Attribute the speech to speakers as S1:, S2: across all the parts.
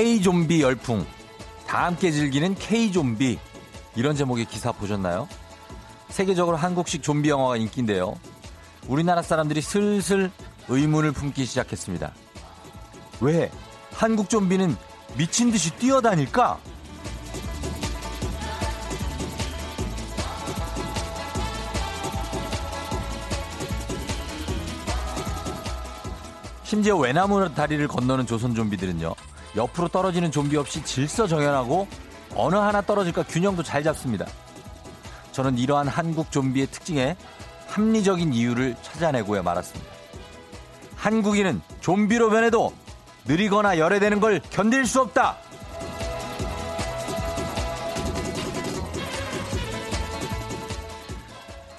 S1: K-좀비 열풍. 다 함께 즐기는 K-좀비. 이런 제목의 기사 보셨나요? 세계적으로 한국식 좀비 영화가 인기인데요. 우리나라 사람들이 슬슬 의문을 품기 시작했습니다. 왜 한국 좀비는 미친 듯이 뛰어다닐까? 심지어 외나무 다리를 건너는 조선 좀비들은요. 옆으로 떨어지는 좀비 없이 질서정연하고 어느 하나 떨어질까 균형도 잘 잡습니다. 저는 이러한 한국 좀비의 특징에 합리적인 이유를 찾아내고야 말았습니다. 한국인은 좀비로 변해도 느리거나 열애되는 걸 견딜 수 없다.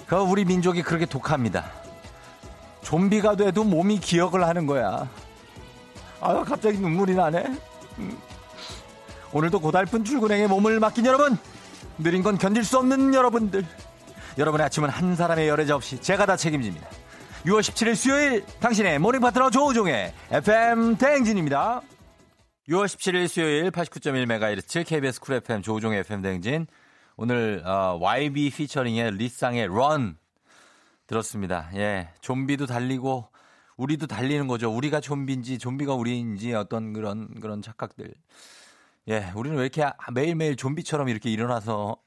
S1: 그 우리 민족이 그렇게 독합니다. 좀비가 돼도 몸이 기억을 하는 거야. 아, 갑자기 눈물이 나네. 음. 오늘도 고달픈 출근행에 몸을 맡긴 여러분, 느린 건 견딜 수 없는 여러분들. 여러분의 아침은 한 사람의 열외자 없이 제가 다 책임집니다. 6월 17일 수요일 당신의 morning 파트너 조우종의 FM 대행진입니다. 6월 17일 수요일 89.1MHz KBS 쿨 FM 조우종의 FM 대행진. 오늘 어, YB 피처링의 리쌍의 런 들었습니다. 예, 좀비도 달리고 우리도 달리는 거죠. 우리가 좀비인지 좀비가 우리인지 어떤 그런 그런 착각들. 예, 우리는 왜 이렇게 매일매일 좀비처럼 이렇게 일어나서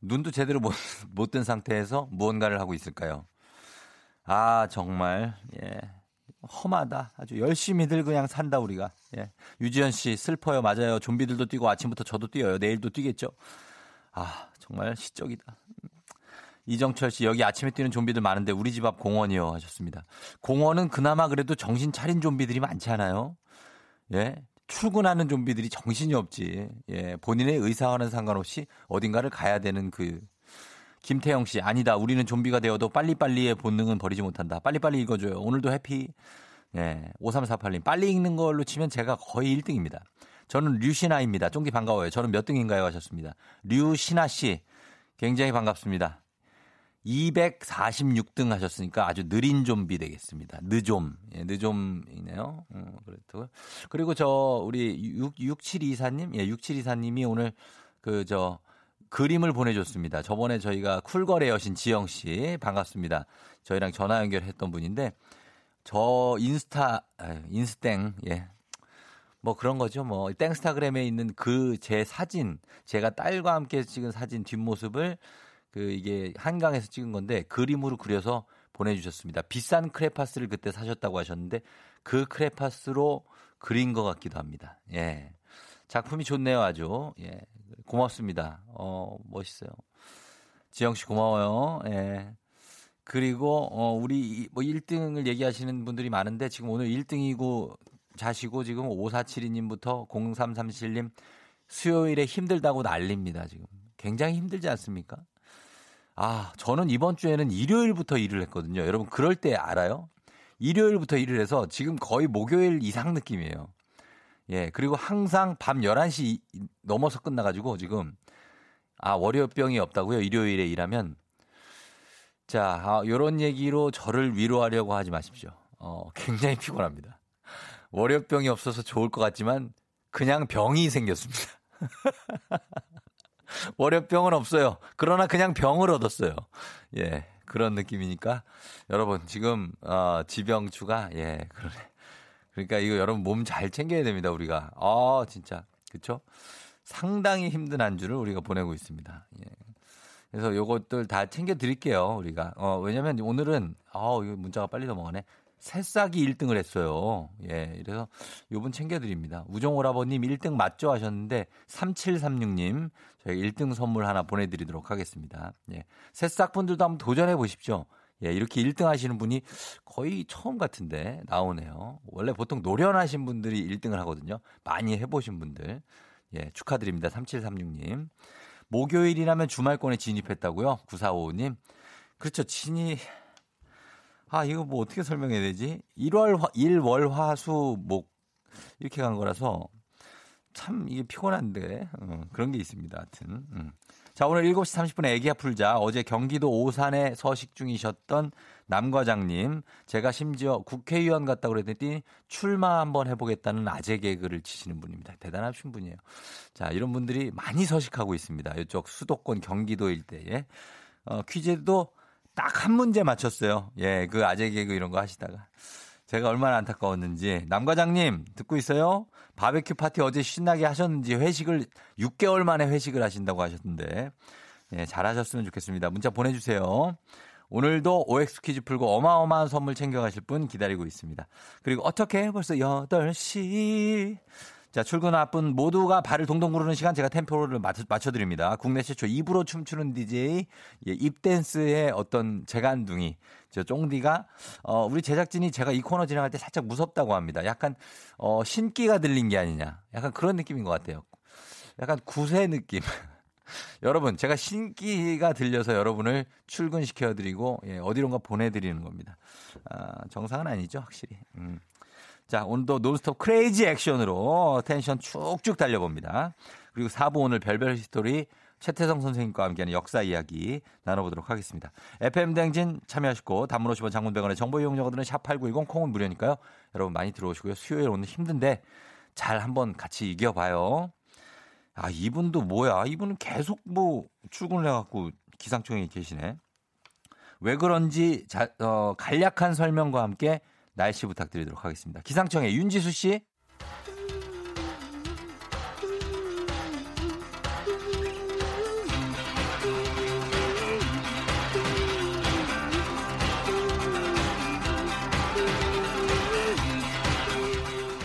S1: 눈도 제대로 못, 못 뜬 상태에서 무언가를 하고 있을까요? 아, 정말, 예. 험하다. 아주 열심히들 그냥 산다, 우리가. 예. 유지현 씨, 슬퍼요. 맞아요. 좀비들도 뛰고 아침부터 저도 뛰어요. 내일도 뛰겠죠. 아, 정말 시적이다. 이정철 씨, 여기 아침에 뛰는 좀비들 많은데 우리 집 앞 공원이요. 하셨습니다. 공원은 그나마 그래도 정신 차린 좀비들이 많지 않아요? 예. 출근하는 좀비들이 정신이 없지. 예, 본인의 의사와는 상관없이 어딘가를 가야 되는 그 김태영 씨 아니다. 우리는 좀비가 되어도 빨리빨리의 본능은 버리지 못한다. 빨리빨리 읽어 줘요. 오늘도 해피. 예, 5348님 빨리 읽는 걸로 치면 제가 거의 1등입니다. 저는 류신아입니다. 쫑디 반가워요. 저는 몇 등인가요? 하셨습니다. 류신아 씨 굉장히 반갑습니다. 246등 하셨으니까 아주 느린 좀비 되겠습니다. 느좀. 예, 느좀이네요. 음, 그렇고. 그리고 저, 우리 6, 6724님, 예, 6724님이 오늘 그, 저, 그림을 보내줬습니다. 저번에 저희가 쿨거래 여신 지영 씨 반갑습니다. 저희랑 전화 연결했던 분인데 저 인스타, 인스땡, 예. 뭐 그런 거죠. 뭐 땡스타그램에 있는 그 제 사진, 제가 딸과 함께 찍은 사진 뒷모습을 그 이게 한강에서 찍은 건데 그림으로 그려서 보내주셨습니다. 비싼 크레파스를 그때 사셨다고 하셨는데 그 크레파스로 그린 것 같기도 합니다. 예. 작품이 좋네요, 아주. 예. 고맙습니다. 어, 멋있어요. 지영 씨 고마워요. 예. 그리고 어 우리 뭐 1등을 얘기하시는 분들이 많은데 지금 오늘 1등이고 자시고 지금 5472님부터 0337님 수요일에 힘들다고 난립니다, 지금. 굉장히 힘들지 않습니까? 아, 저는 이번 주에는 일요일부터 일을 했거든요. 여러분, 그럴 때 알아요? 일요일부터 일을 해서 지금 거의 목요일 이상 느낌이에요. 예, 그리고 항상 밤 11시 넘어서 끝나가지고 지금, 아, 월요병이 없다고요? 일요일에 일하면. 자, 아, 요런 얘기로 저를 위로하려고 하지 마십시오. 어, 굉장히 피곤합니다. 월요병이 없어서 좋을 것 같지만, 그냥 병이 생겼습니다. 월요병은 없어요. 그러나 그냥 병을 얻었어요. 예. 그런 느낌이니까 여러분 지금 어 지병추가 예, 그러네. 그러니까 이거 여러분 몸 잘 챙겨야 됩니다, 우리가. 아, 진짜. 그렇죠? 상당히 힘든 한 주를 우리가 보내고 있습니다. 예. 그래서 요것들 다 챙겨 드릴게요, 우리가. 어, 왜냐면 오늘은 어, 이거 문자가 빨리 넘어가네. 새싹이 1등을 했어요. 예. 그래서 요분 챙겨드립니다. 우정오라버님 1등 맞죠? 하셨는데 3736님 저희가 1등 선물 하나 보내드리도록 하겠습니다. 예. 새싹 분들도 한번 도전해 보십시오. 예. 이렇게 1등 하시는 분이 거의 처음 같은데 나오네요. 원래 보통 노련하신 분들이 1등을 하거든요. 많이 해보신 분들. 예. 축하드립니다. 3736님. 목요일이라면 주말권에 진입했다고요? 9455님. 그렇죠. 진입. 아, 이거 뭐 어떻게 설명해야 되지? 1월, 1월, 화, 수, 목. 이렇게 간 거라서 참 이게 피곤한데 어, 그런 게 있습니다. 하여튼. 음. 자, 오늘 7시 30분에 애기야 풀자. 어제 경기도 오산에 서식 중이셨던 남 과장님. 제가 심지어 국회의원 같다고 그랬더니 출마 한번 해보겠다는 아재 개그를 치시는 분입니다. 대단하신 분이에요. 자, 이런 분들이 많이 서식하고 있습니다. 이쪽 수도권 경기도 일대에. 어, 퀴즈도 딱 한 문제 맞췄어요. 예, 그 아재 개그 이런 거 하시다가. 제가 얼마나 안타까웠는지. 남 과장님, 듣고 있어요? 바베큐 파티 어제 신나게 하셨는지 회식을 6개월 만에 회식을 하신다고 하셨는데. 예, 잘 하셨으면 좋겠습니다. 문자 보내주세요. 오늘도 OX 퀴즈 풀고 어마어마한 선물 챙겨가실 분 기다리고 있습니다. 그리고 어떻게 벌써 8시. 자, 출근 앞분 모두가 발을 동동 구르는 시간 제가 템포를 맞춰, 드립니다 국내 최초 입으로 춤추는 DJ, 예, 입댄스의 어떤 재간둥이, 저 쫑디가, 어, 우리 제작진이 제가 이 코너 진행할 때 살짝 무섭다고 합니다. 약간, 어, 신기가 들린 게 아니냐. 약간 그런 느낌인 것 같아요. 약간 구세 느낌. 여러분, 제가 신기가 들려서 여러분을 출근시켜드리고, 예, 어디론가 보내드리는 겁니다. 아, 정상은 아니죠, 확실히. 음. 자, 오늘도 논스톱 crazy 액션으로 텐션 쭉쭉 달려봅니다. 그리고 4부 오늘 별별 히스토리 최태성 선생님과 함께하는 역사 이야기 나눠보도록 하겠습니다. FM 댕진 참여하시고 단문 50원 장문 100원의 정보 이용료들은 샵8910 콩은 무료니까요. 여러분 많이 들어오시고요. 수요일 오늘 힘든데 잘 한번 같이 이겨봐요. 아, 이분도 뭐야? 이분은 계속 뭐 출근을 해갖고 기상청에 계시네. 왜 그런지 자, 어, 간략한 설명과 함께 날씨 부탁드리도록 하겠습니다. 기상청의 윤지수 씨.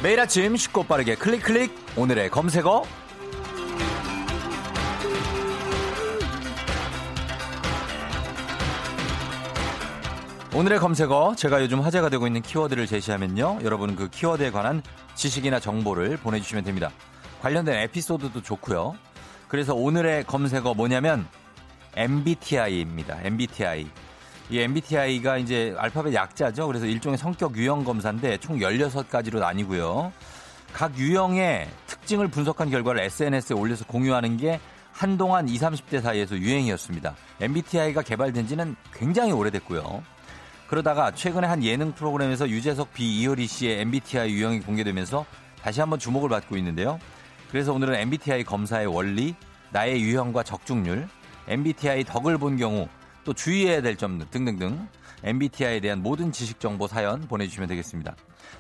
S1: 매일 아침 쉽고 빠르게 클릭 클릭 오늘의 검색어 오늘의 검색어 제가 요즘 화제가 되고 있는 키워드를 제시하면요. 여러분은 그 키워드에 관한 지식이나 정보를 보내주시면 됩니다. 관련된 에피소드도 좋고요. 그래서 오늘의 검색어 뭐냐면 MBTI입니다. MBTI. 이 MBTI가 이제 알파벳 약자죠. 그래서 일종의 성격 유형 검사인데 총 16가지로 나뉘고요. 각 유형의 특징을 분석한 결과를 SNS에 올려서 공유하는 게 한동안 20, 30대 사이에서 유행이었습니다. MBTI가 개발된 지는 굉장히 오래됐고요. 그러다가 최근에 한 예능 프로그램에서 유재석 비 이효리 씨의 MBTI 유형이 공개되면서 다시 한번 주목을 받고 있는데요. 그래서 오늘은 MBTI 검사의 원리, 나의 유형과 적중률, MBTI 덕을 본 경우 또 주의해야 될 점 등등등 MBTI에 대한 모든 지식 정보 사연 보내주시면 되겠습니다.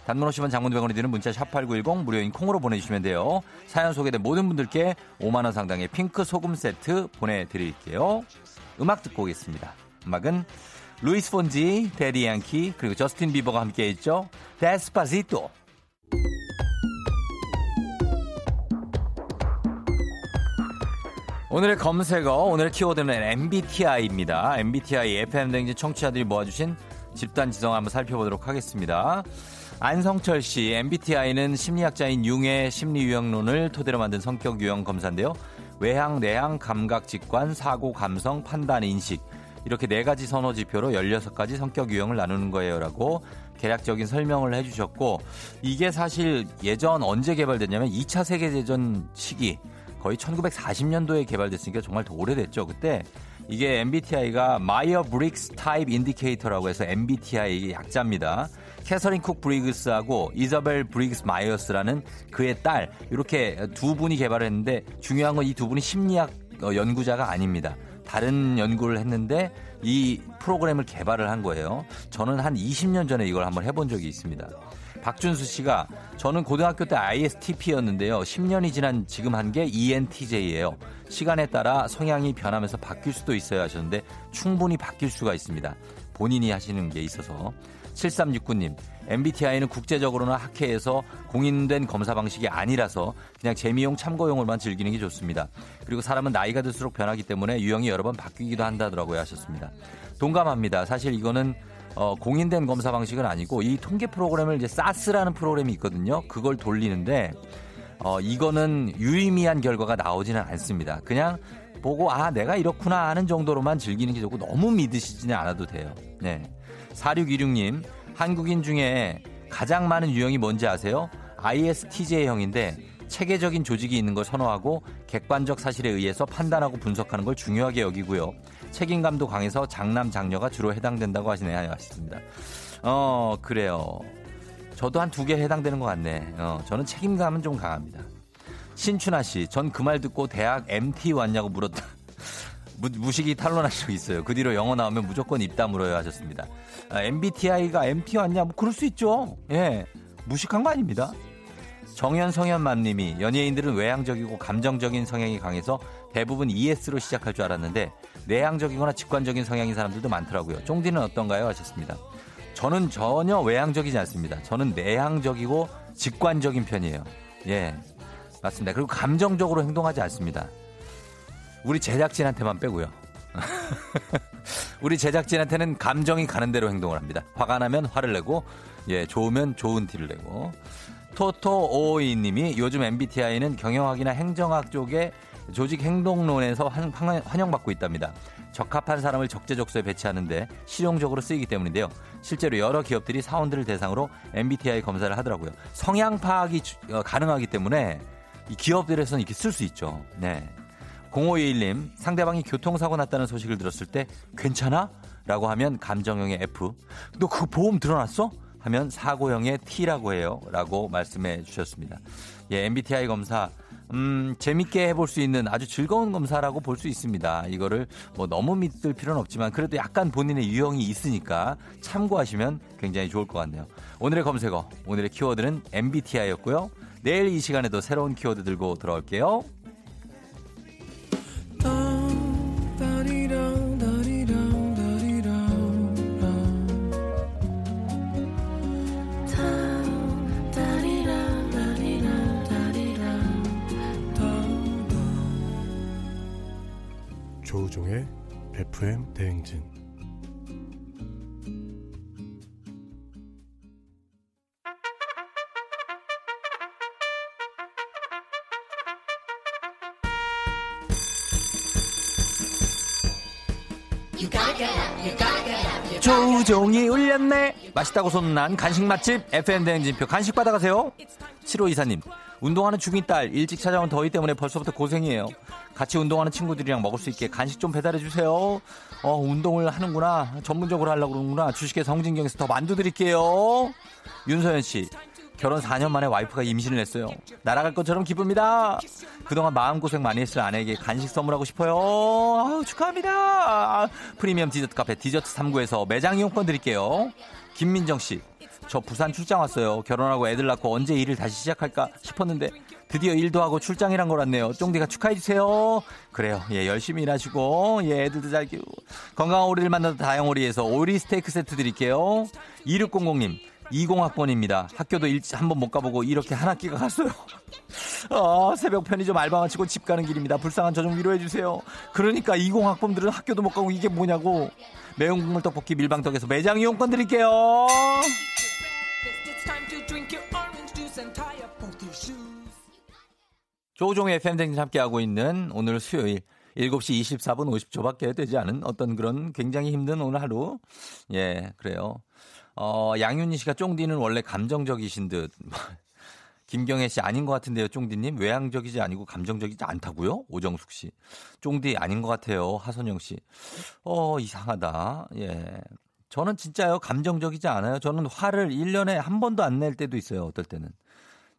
S1: 단문 50원 장문 100원이 드는 문자 샵8910 무료인 콩으로 보내주시면 돼요. 사연 소개된 모든 분들께 5만원 상당의 핑크 소금 세트 보내드릴게요. 음악 듣고 오겠습니다. 음악은 루이스 폰지, 대디 양키, 그리고 저스틴 비버가 함께 했죠. Despacito. 오늘의 검색어, 오늘의 키워드는 MBTI입니다. MBTI FM 댕진 청취자들이 모아주신 집단 지성 한번 살펴보도록 하겠습니다. 안성철 씨, MBTI는 심리학자인 융의 심리 유형론을 토대로 만든 성격 유형 검사인데요. 외향, 내향, 감각, 직관, 사고, 감성, 판단, 인식, 이렇게 네 가지 선호 지표로 16가지 성격 유형을 나누는 거예요라고 개략적인 설명을 해주셨고 이게 사실 예전 언제 개발됐냐면 2차 세계대전 시기 거의 1940년도에 개발됐으니까 정말 더 오래됐죠. 그때 이게 MBTI가 Myers-Briggs Type Indicator라고 해서 MBTI 약자입니다. 캐서린 쿡 브리그스하고 이자벨 브리그스 마이어스라는 그의 딸 이렇게 두 분이 개발했는데 중요한 건 이 두 분이 심리학 어, 연구자가 아닙니다. 다른 연구를 했는데 이 프로그램을 개발을 한 거예요. 저는 한 20년 전에 이걸 한번 해본 적이 있습니다. 박준수 씨가 저는 고등학교 때 ISTP였는데요. 10년이 지난 지금 한 게 ENTJ예요. 시간에 따라 성향이 변하면서 바뀔 수도 있어요 하셨는데 충분히 바뀔 수가 있습니다. 본인이 하시는 게 있어서 7369님, MBTI는 국제적으로나 학회에서 공인된 검사 방식이 아니라서 그냥 재미용 참고용으로만 즐기는 게 좋습니다. 그리고 사람은 나이가 들수록 변하기 때문에 유형이 여러 번 바뀌기도 한다더라고요 하셨습니다. 동감합니다. 사실 이거는 어, 공인된 검사 방식은 아니고 이 통계 프로그램을 이제 사스라는 프로그램이 있거든요. 그걸 돌리는데 어, 이거는 유의미한 결과가 나오지는 않습니다. 그냥 보고 아 내가 이렇구나 하는 정도로만 즐기는 게 좋고 너무 믿으시지는 않아도 돼요. 네. 4626님, 한국인 중에 가장 많은 유형이 뭔지 아세요? ISTJ형인데 체계적인 조직이 있는 걸 선호하고 객관적 사실에 의해서 판단하고 분석하는 걸 중요하게 여기고요. 책임감도 강해서 장남 장녀가 주로 해당된다고 하시네요. 하셨습니다. 어 그래요. 저도 한 두 개 해당되는 것 같네. 어, 저는 책임감은 좀 강합니다. 신춘아 씨, 전 그 말 듣고 대학 MT 왔냐고 물었다. 무, 식이 탄론한 적 있어요. 그 뒤로 영어 나오면 무조건 입 다물어요 하셨습니다. 아, MBTI가 MT 왔냐? 뭐 그럴 수 있죠. 예. 무식한 거 아닙니다. 정현 성현맘님이 연예인들은 외향적이고 감정적인 성향이 강해서 대부분 ES로 시작할 줄 알았는데 내향적이거나 직관적인 성향인 사람들도 많더라고요. 쫑디는 어떤가요? 하셨습니다. 저는 전혀 외향적이지 않습니다. 저는 내향적이고 직관적인 편이에요. 예. 맞습니다. 그리고 감정적으로 행동하지 않습니다. 우리 제작진한테만 빼고요. 우리 제작진한테는 감정이 가는 대로 행동을 합니다. 화가 나면 화를 내고, 예, 좋으면 좋은 티를 내고. 토토오이 님이 요즘 MBTI는 경영학이나 행정학 쪽에 조직 행동론에서 환영받고 있답니다. 적합한 사람을 적재적소에 배치하는데 실용적으로 쓰이기 때문인데요. 실제로 여러 기업들이 사원들을 대상으로 MBTI 검사를 하더라고요. 성향 파악이 어, 가능하기 때문에 이 기업들에서는 이렇게 쓸 수 있죠. 네. 0521님, 상대방이 교통사고 났다는 소식을 들었을 때 괜찮아? 라고 하면 감정형의 F. 너 그 보험 들어놨어? 하면 사고형의 T라고 해요. 라고 말씀해 주셨습니다. 예, MBTI 검사. 음, 재밌게 해볼 수 있는 아주 즐거운 검사라고 볼 수 있습니다. 이거를 뭐 너무 믿을 필요는 없지만 그래도 약간 본인의 유형이 있으니까 참고하시면 굉장히 좋을 것 같네요. 오늘의 검색어, 오늘의 키워드는 MBTI였고요. 내일 이 시간에도 새로운 키워드 들고 돌아올게요.
S2: 조우종의 FM 대행진.
S1: 조종이 울렸네. 맛있다고 소문난 간식 맛집 FM 대행진표 간식 받아가세요. 7호 이사님 운동하는 중인 딸 일찍 찾아온 더위 때문에 벌써부터 고생이에요. 같이 운동하는 친구들이랑 먹을 수 있게 간식 좀 배달해 주세요. 어 운동을 하는구나 전문적으로 하려고 그러는구나 주식회 성진경에서 더 만두 드릴게요. 윤서연 씨 결혼 4년 만에 와이프가 임신을 했어요. 날아갈 것처럼 기쁩니다. 그동안 마음고생 많이 했을 아내에게 간식 선물하고 싶어요. 아우, 축하합니다. 프리미엄 디저트 카페 디저트 3구에서 매장 이용권 드릴게요. 김민정 씨. 저 부산 출장 왔어요. 결혼하고 애들 낳고 언제 일을 다시 시작할까 싶었는데 드디어 일도 하고 출장이란 걸 왔네요. 쫑디가 축하해주세요. 그래요. 예, 열심히 일하시고, 예, 애들도 잘 키우고. 건강한 오리를 만나서 다양오리에서 오리 스테이크 세트 드릴게요. 2600님, 20학번입니다. 학교도 한번 못 가보고 이렇게 한 학기가 갔어요. 아, 새벽 편의점 알바 마치고 집 가는 길입니다. 불쌍한 저 좀 위로해주세요. 그러니까 20학번들은 학교도 못 가고 이게 뭐냐고. 매운 국물 떡볶이 밀방떡에서 매장 이용권 드릴게요. 조종의 팬댕진 함께하고 있는 오늘 수요일 7시 24분 50초밖에 되지 않은 어떤 그런 굉장히 힘든 오늘 하루. 예, 그래요. 어, 양윤희 씨가 쫑디는 원래 감정적이신 듯. 김경혜 씨 아닌 것 같은데요, 쫑디님. 외향적이지 아니고 감정적이지 않다고요? 오정숙 씨. 쫑디 아닌 것 같아요, 하선영 씨. 어, 이상하다. 예. 저는 진짜요, 감정적이지 않아요. 저는 화를 1년에 한 번도 안 낼 때도 있어요, 어떨 때는.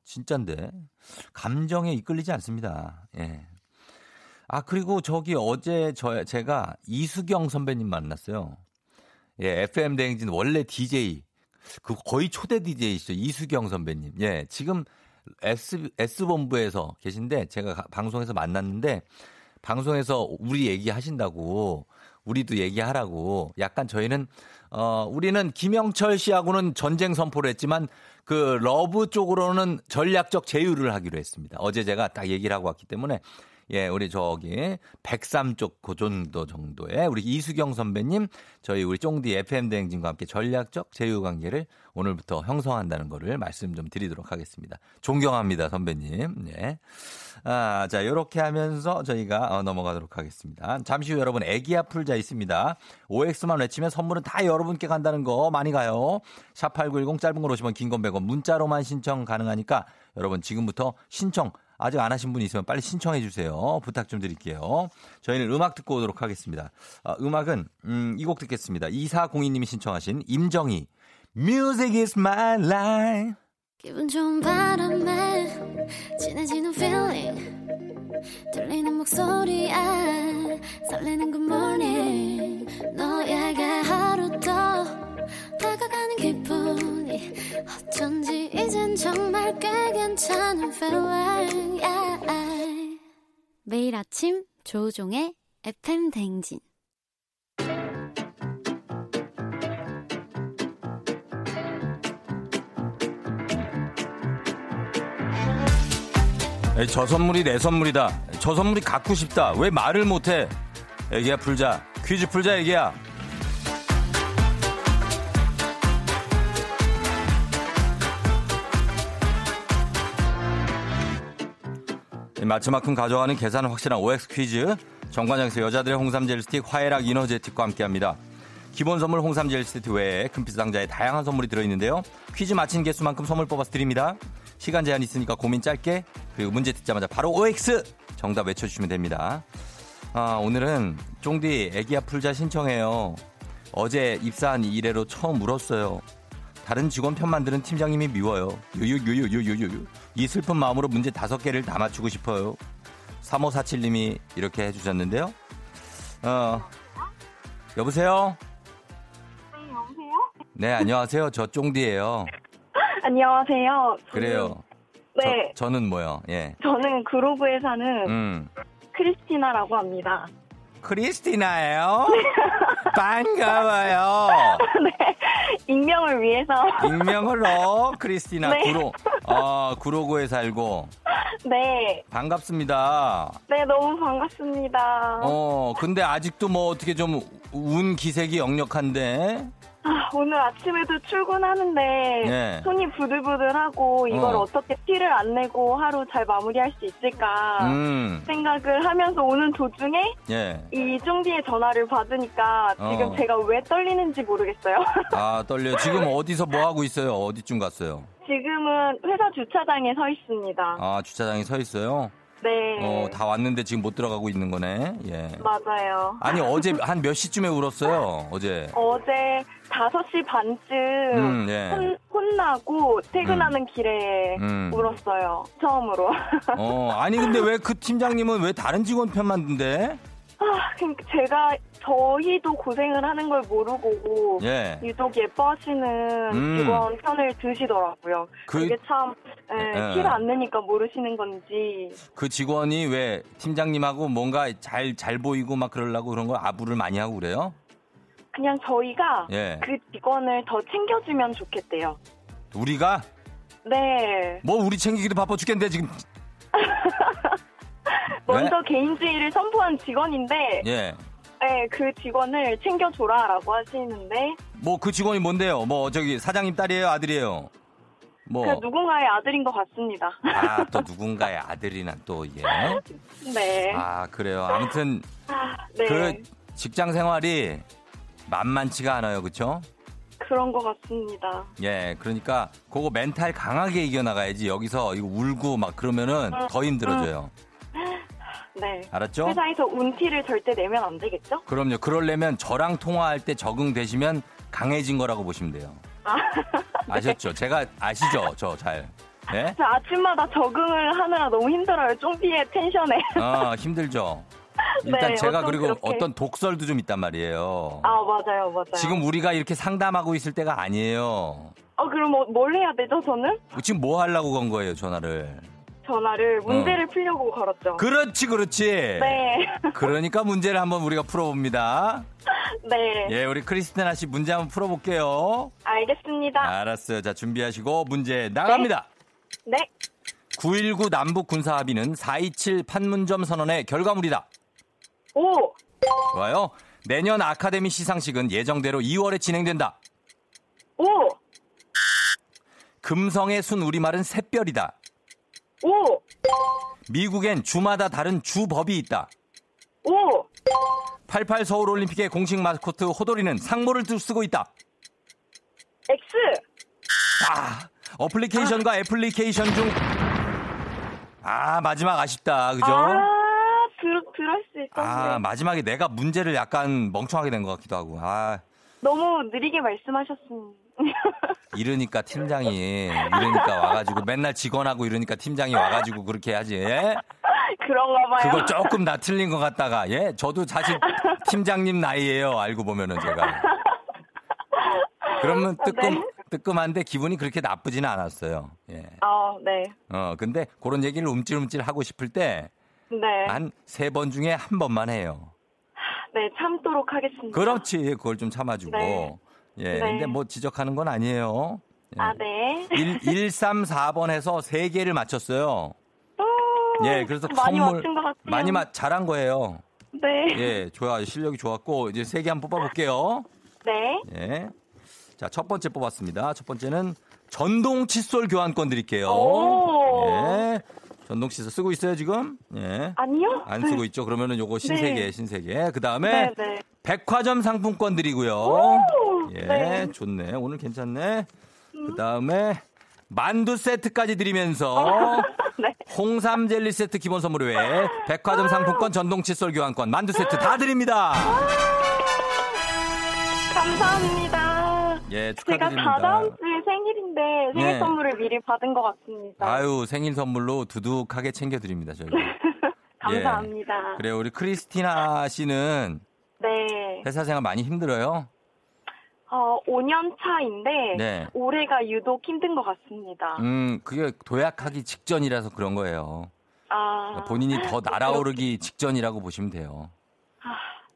S1: 진짠데. 감정에 이끌리지 않습니다. 예. 아, 그리고 저기 어제 저, 제가 이수경 선배님 만났어요. 예, FM 대행진 원래 DJ. 그 거의 초대 DJ이시죠. 이수경 선배님. 예, 지금 S, S본부에서 계신데 제가 방송에서 만났는데 방송에서 우리 얘기 하신다고 우리도 얘기하라고 약간 저희는 어 우리는 김영철 씨하고는 전쟁 선포를 했지만 그 러브 쪽으로는 전략적 제휴를 하기로 했습니다. 어제 제가 딱 얘기를 하고 왔기 때문에 예, 우리 저기 백삼 쪽 고전도 정도의 우리 이수경 선배님 저희 우리 쫑디 FM 대행진과 함께 전략적 제휴 관계를 오늘부터 형성한다는 거를 말씀 좀 드리도록 하겠습니다. 존경합니다, 선배님. 예. 아, 자, 요렇게 하면서 저희가 어, 넘어가도록 하겠습니다. 잠시 후 여러분 애기야 풀자 있습니다. OX만 외치면 선물은 다 여러분께 간다는 거 많이 가요. 샵8910 짧은 걸 오시면 긴건 100원 문자로만 신청 가능하니까 여러분 지금부터 신청 아직 안 하신 분이 있으면 빨리 신청해 주세요. 부탁 좀 드릴게요. 저희는 음악 듣고 오도록 하겠습니다. 아, 음악은 음, 이 곡 듣겠습니다. 2402님이 신청하신 임정희 Music is my life.
S3: 기분 좋은 바람에 진해지는 feeling 들리는 목소리에 설레는 good morning 너에게 하루 더 다가가는 기분이 어쩐지 이젠 정말 꽤 괜찮은 feeling yeah. 매일 아침 조우종의 FM 댕진
S1: 저 선물이 내 선물이다. 저 선물이 갖고 싶다. 왜 말을 못해? 애기야 풀자. 퀴즈 풀자 애기야. 맞힌 만큼 가져가는 계산은 확실한 OX 퀴즈. 정관장에서 여자들의 홍삼 젤 스틱, 화애락 이너제틱과 함께합니다. 기본 선물 홍삼 젤 스틱 외에 금빛 상자에 다양한 선물이 들어있는데요. 퀴즈 맞힌 개수만큼 선물 뽑아서 드립니다. 시간 제한 있으니까 고민 짧게 그리고 문제 듣자마자 바로 OX 정답 외쳐주시면 됩니다. 아, 오늘은 쫑디 애기야 풀자 신청해요. 어제 입사한 이래로 처음 울었어요. 다른 직원 편만 들은 팀장님이 미워요. 유유유유유유유. 이 슬픈 마음으로 문제 다섯 개를 다 맞추고 싶어요. 3547님이 이렇게 해주셨는데요. 어, 여보세요?
S4: 네, 여보세요?
S1: 네, 안녕하세요. 저 쫑디예요.
S4: 안녕하세요. 저는-
S1: 그래요.
S4: 네,
S1: 저, 는 뭐요? 예.
S4: 저, 는 그로브에 사는
S1: 음.
S4: 크리스티나라고 합니다.
S1: 크리스티나예요? 반가워요.
S4: 네, 익명을 위해서.
S1: 익명으로 크리스티나
S4: 네.
S1: 구로 어, 구로구에 살고
S4: 네,
S1: 반갑습니다.
S4: 네, 너무 반갑습니다.
S1: 어, 근데 아직도 뭐 어떻게 좀 운 기색이 역력한데.
S4: 아, 오늘 아침에도 출근하는데
S1: 네.
S4: 손이 부들부들하고 이걸
S1: 어.
S4: 어. 떻게 티를 안 내고 하루 잘 마무리할 수 있을까
S1: 음.
S4: 생각을 하면서 오는 도중에
S1: 예.
S4: 이 쫑디의 전화를 받으니까 지금
S1: 어.
S4: 제가 왜 떨리는지 모르겠어요.
S1: 아, 떨려. 지금 어디서 뭐 하고 있어요? 어디쯤 갔어요?
S4: 지금은 회사 주차장에 서 있습니다.
S1: 아, 주차장에 서 있어요?
S4: 네.
S1: 어, 다 왔는데 지금 못 들어가고 있는 거네. 예.
S4: 맞아요.
S1: 아니, 어제 한 몇 시쯤에 울었어요? 어제.
S4: 어제 5시 반쯤
S1: 음, 예.
S4: 혼, 혼나고 퇴근하는 길에
S1: 음.
S4: 울었어요. 처음으로.
S1: 어, 아니, 근데 왜 그 팀장님은 왜 다른 직원 편만 든대?
S4: 아, 그러니까 제가 저희도 고생을 하는 걸 모르고
S1: 예.
S4: 유독 예뻐하시는
S1: 음.
S4: 직원 편을 드시더라고요.
S1: 그-
S4: 그... 게참 예,
S1: 예.
S4: 티를 안 내니까 모르시는 건지
S1: 그 직원이 왜 팀장님하고 뭔가 잘, 잘 보이고 막 그러려고 그런 걸 아부를 많이 하고 그래요?
S4: 그냥 저희가
S1: 예.
S4: 그 직원을 더 챙겨주면 좋겠대요.
S1: 우리가?
S4: 네.
S1: 뭐 우리 챙기기도 바빠 죽겠는데 지금.
S4: 먼저 개인주의를 선포한 직원인데
S1: 예.
S4: 네, 그 직원을 챙겨줘라라고 하시는데
S1: 뭐 그 직원이 뭔데요? 뭐 저기 사장님 딸이에요? 아들이에요? 뭐.
S4: 그 누군가의 아들인 것 같습니다.
S1: 아, 또 누군가의 아들이나 또, 예.
S4: 네.
S1: 아, 그래요. 아무튼
S4: 아, 네.
S1: 그 직장 생활이 만만치가 않아요. 그쵸?
S4: 그런 것 같습니다.
S1: 예, 그러니까 그거 멘탈 강하게 이겨나가야지 여기서 이거 울고 막 그러면은 더 힘들어져요.
S4: 네.
S1: 알았죠?
S4: 회사에서 운티를 절대 내면 안 되겠죠?
S1: 그럼요. 그러려면 저랑 통화할 때 적응되시면 강해진 거라고 보시면 돼요.
S4: 아,
S1: 아셨죠? 제가 아시죠? 저 잘. 예?
S4: 저 아침마다 적응을 하느라 너무 힘들어요. 쫑비의 텐션에.
S1: 어, 힘들죠? 일단
S4: 네,
S1: 제가 그리고
S4: 그렇게.
S1: 어떤 독설도 좀 있단 말이에요.
S4: 아, 맞아요, 맞아요.
S1: 지금 우리가 이렇게 상담하고 있을 때가 아니에요.
S4: 어, 그럼 뭐, 뭘 해야 되죠, 저는?
S1: 지금 뭐 하려고 건 거예요, 전화를?
S4: 전화를 문제를 풀려고 걸었죠.
S1: 어. 그렇지, 그렇지.
S4: 네.
S1: 그러니까 문제를 한번 우리가 풀어봅니다.
S4: 네.
S1: 예, 우리 크리스티나 씨 문제 한번 풀어볼게요.
S4: 알겠습니다.
S1: 알았어요. 자, 준비하시고 문제 나갑니다.
S4: 네.
S1: 919 남북 군사 합의는 427 판문점 선언의 결과물이다.
S4: 오,
S1: 좋아요. 내년 아카데미 시상식은 예정대로 2월에 진행된다.
S4: 오,
S1: 금성의 순 우리말은 샛별이다.
S4: 오,
S1: 미국엔 주마다 다른 주법이 있다.
S4: 오,
S1: 88 서울 올림픽의 공식 마스코트 호돌이는 상모를 쓰고 있다.
S4: X,
S1: 아, 어플리케이션과 애플리케이션 중 아, 마지막 아쉽다. 그죠?
S4: 아, 들, 들을 수 있었는데.
S1: 아, 마지막에 내가 문제를 약간 멍청하게 된 것 같기도 하고. 아,
S4: 너무 느리게 말씀하셨습니다.
S1: 이러니까 팀장이 이러니까 와가지고 맨날 직원하고 이러니까 팀장이 와가지고 그렇게 하지. 예?
S4: 그런가 봐요.
S1: 그거 조금 나 틀린 것 같다가 예 저도 사실 팀장님 나이예요 알고 보면은 제가 그러면 뜨끔
S4: 네.
S1: 뜨끔한데 기분이 그렇게 나쁘지는 않았어요 예어
S4: 아, 네.
S1: 근데 그런 얘기를 움찔움찔 하고 싶을 때한
S4: 네.
S1: 세번 중에 한 번만 해요
S4: 네, 참도록 하겠습니다.
S1: 그렇지 그걸 좀 참아주고
S4: 네.
S1: 예
S4: 네.
S1: 근데 뭐 지적하는 건 아니에요 예.
S4: 아, 네.
S1: 1, 134번에서 세 개를 맞췄어요
S4: 오,
S1: 예 그래서
S4: 많이
S1: 선물
S4: 맞춘 것 같아요.
S1: 많이 맞 잘한 거예요
S4: 네.
S1: 예, 좋아요. 실력이 좋았고, 이제 세 개 한번 뽑아볼게요.
S4: 네.
S1: 예. 자, 첫 번째 뽑았습니다. 첫 번째는 전동 칫솔 교환권 드릴게요.
S4: 오.
S1: 예. 전동 칫솔 쓰고 있어요, 지금? 예.
S4: 아니요?
S1: 안 쓰고 있죠? 그러면은 요거 신세계,
S4: 네.
S1: 신세계. 그 다음에
S4: 네, 네.
S1: 백화점 상품권 드리고요.
S4: 오,
S1: 예,
S4: 네.
S1: 좋네. 오늘 괜찮네. 그 다음에 만두 세트까지 드리면서
S4: 네.
S1: 홍삼 젤리 세트 기본 선물 외에 백화점 상품권 전동 칫솔 교환권 만두 세트 다 드립니다.
S4: 감사합니다.
S1: 예,
S4: 제가
S1: 축하드립니다.
S4: 다다음 주에 생일인데 생일
S1: 네.
S4: 선물을 미리 받은 것 같습니다.
S1: 아유, 생일 선물로 두둑하게 챙겨드립니다, 저희.
S4: 감사합니다.
S1: 예. 그래요, 우리 크리스티나 씨는
S4: 네.
S1: 회사 생활 많이 힘들어요?
S4: 어, 5년 차인데
S1: 네.
S4: 올해가 유독 힘든 것 같습니다.
S1: 음, 그게 도약하기 직전이라서 그런 거예요.
S4: 아,
S1: 본인이 더 날아오르기 직전이라고 보시면 돼요.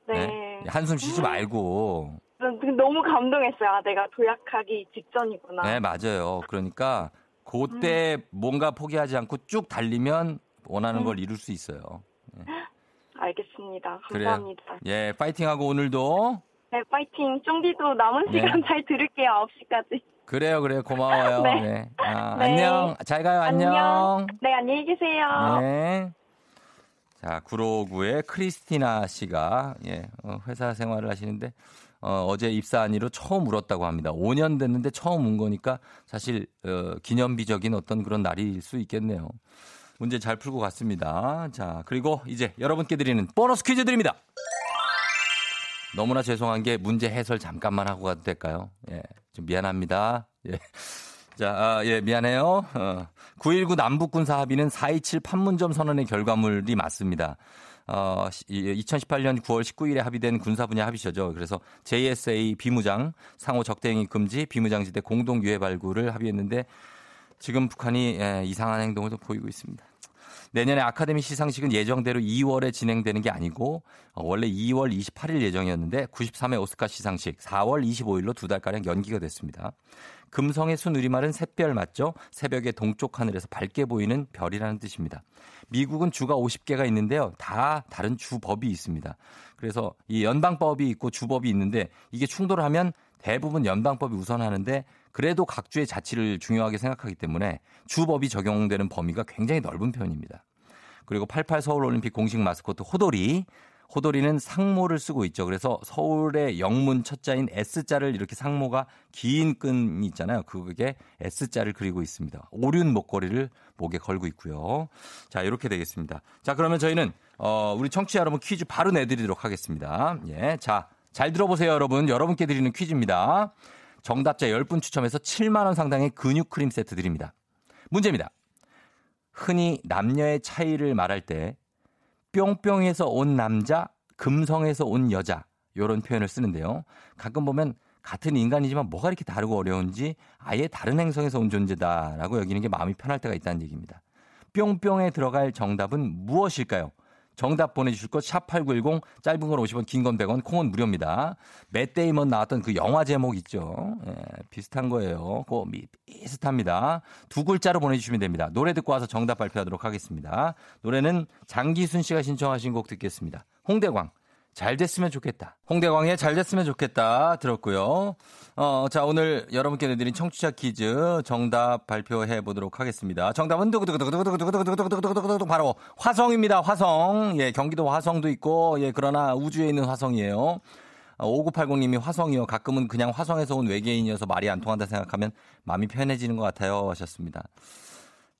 S4: 네.
S1: 한숨 쉬지 말고.
S4: 전 너무 감동했어요. 아, 내가 도약하기 직전이구나.
S1: 네, 맞아요. 그러니까 그때
S4: 음.
S1: 뭔가 포기하지 않고 쭉 달리면 원하는 걸 이룰 수 있어요.
S4: 알겠습니다.
S1: 그래요.
S4: 감사합니다.
S1: 예, 파이팅하고 오늘도
S4: 네, 파이팅. 쫑디도 남은
S1: 네.
S4: 시간 잘 들을게요. 9시까지.
S1: 그래요, 그래요. 고마워요.
S4: 네.
S1: 네. 아,
S4: 네.
S1: 안녕. 잘 가요. 안녕.
S4: 네, 안녕히 계세요.
S1: 네. 자, 구로구의 크리스티나 씨가 예, 어, 회사 생활을 하시는데 어, 어제 입사한 이로 처음 울었다고 합니다. 5년 됐는데 처음 운 거니까 사실 어, 기념비적인 어떤 그런 날일 수 있겠네요. 문제 잘 풀고 갔습니다. 자, 그리고 이제 여러분께 드리는 보너스 퀴즈 드립니다. 너무나 죄송한 게 문제 해설 잠깐만 하고 가도 될까요? 예, 좀 미안합니다. 예. 자, 아, 예, 미안해요. 어, 919 남북군사 합의는 427 판문점 선언의 결과물이 맞습니다. 어, 2018년 9월 19일에 합의된 군사 분야 합의서죠. 그래서 JSA 비무장, 상호 적대행위 금지, 비무장지대 공동 유해 발굴을 합의했는데 지금 북한이 예, 이상한 행동을 또 보이고 있습니다. 내년에 아카데미 시상식은 예정대로 2월에 진행되는 게 아니고 어, 원래 2월 28일 예정이었는데 93회 오스카 시상식 4월 25일로 두 달가량 연기가 됐습니다. 금성의 순 우리말은 샛별 맞죠? 새벽의 동쪽 하늘에서 밝게 보이는 별이라는 뜻입니다. 미국은 주가 50개가 있는데요. 다 다른 주법이 있습니다. 그래서 이 연방법이 있고 주법이 있는데 이게 충돌하면 대부분 연방법이 우선하는데 그래도 각 주의 자치를 중요하게 생각하기 때문에 주법이 적용되는 범위가 굉장히 넓은 편입니다. 그리고 88 서울 올림픽 공식 마스코트 호돌이 호돌이는 상모를 쓰고 있죠. 그래서 서울의 영문 첫자인 S자를 이렇게 상모가 긴 끈이 있잖아요. 그게 S자를 그리고 있습니다. 오륜 목걸이를 목에 걸고 있고요. 자, 이렇게 되겠습니다. 자, 그러면 저희는 어, 우리 청취자 여러분 퀴즈 바로 내드리도록 하겠습니다. 예. 자, 잘 들어보세요, 여러분. 여러분께 드리는 퀴즈입니다. 정답자 10분 추첨해서 7만원 상당의 근육 크림 세트 드립니다. 문제입니다. 흔히 남녀의 차이를 말할 때 뿅뿅에서 온 남자, 금성에서 온 여자 이런 표현을 쓰는데요. 가끔 보면 같은 인간이지만 뭐가 이렇게 다르고 어려운지 아예 다른 행성에서 온 존재다라고 여기는 게 마음이 편할 때가 있다는 얘기입니다. 뿅뿅에 들어갈 정답은 무엇일까요? 정답 보내주실 것 샵8910 짧은 건 50원 긴 건 100원 콩은 무료입니다. 맷 데이먼 나왔던 그 영화 제목 있죠. 예, 비슷한 거예요. 그 비슷합니다. 두 글자로 보내주시면 됩니다. 노래 듣고 와서 정답 발표하도록 하겠습니다. 노래는 장기순 씨가 신청하신 곡 듣겠습니다. 홍대광 잘 됐으면 좋겠다. 홍대광의 잘 됐으면 좋겠다 들었고요. 어, 자, 오늘 여러분께 내드린 청취자 퀴즈 정답 발표해 보도록 하겠습니다. 정답은 두구두구두구두구두구두구두구두구두구두구 바로 화성입니다. 화성. 예, 경기도 화성도 있고, 예, 그러나 우주에 있는 화성이에요. 5980님이 화성이요. 가끔은 그냥 화성에서 온 외계인이어서 말이 안 통한다 생각하면 마음이 편해지는 것 같아요. 하셨습니다.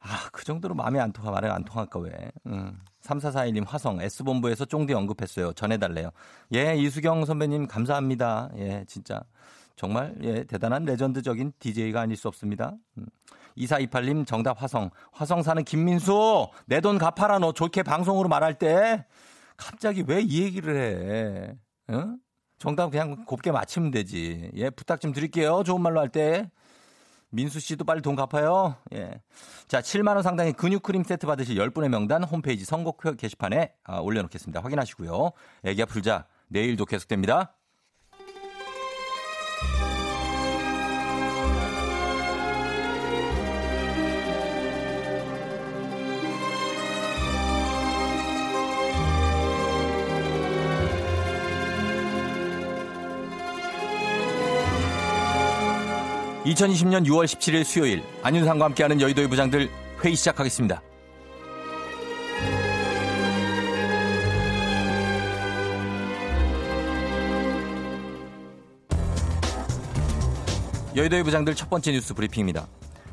S1: 아, 그 정도로 마음이 안 통하, 말이 안 통할까, 왜. 음. 3441님 화성 S본부에서 쫑디 언급했어요. 전해달래요. 예, 이수경 선배님 감사합니다. 예, 진짜. 정말, 예, 대단한 레전드적인 DJ가 아닐 수 없습니다. 음. 2428님 정답 화성. 화성 사는 김민수! 내 돈 갚아라, 너 좋게 방송으로 말할 때. 갑자기 왜 이 얘기를 해? 응? 정답 그냥 곱게 맞히면 되지. 예, 부탁 좀 드릴게요. 좋은 말로 할 때. 민수 씨도 빨리 돈 갚아요. 예. 자, 7만 원 상당의 근육 크림 세트 받으실 10분의 명단 홈페이지 선곡표 게시판에 아, 올려놓겠습니다. 확인하시고요. 애기야 풀자. 내일도 계속됩니다. (2020년 6월 17일) 수요일 안윤상과 함께하는 여의도의 부장들 회의 시작하겠습니다. 여의도의 부장들 첫 번째 뉴스 브리핑입니다.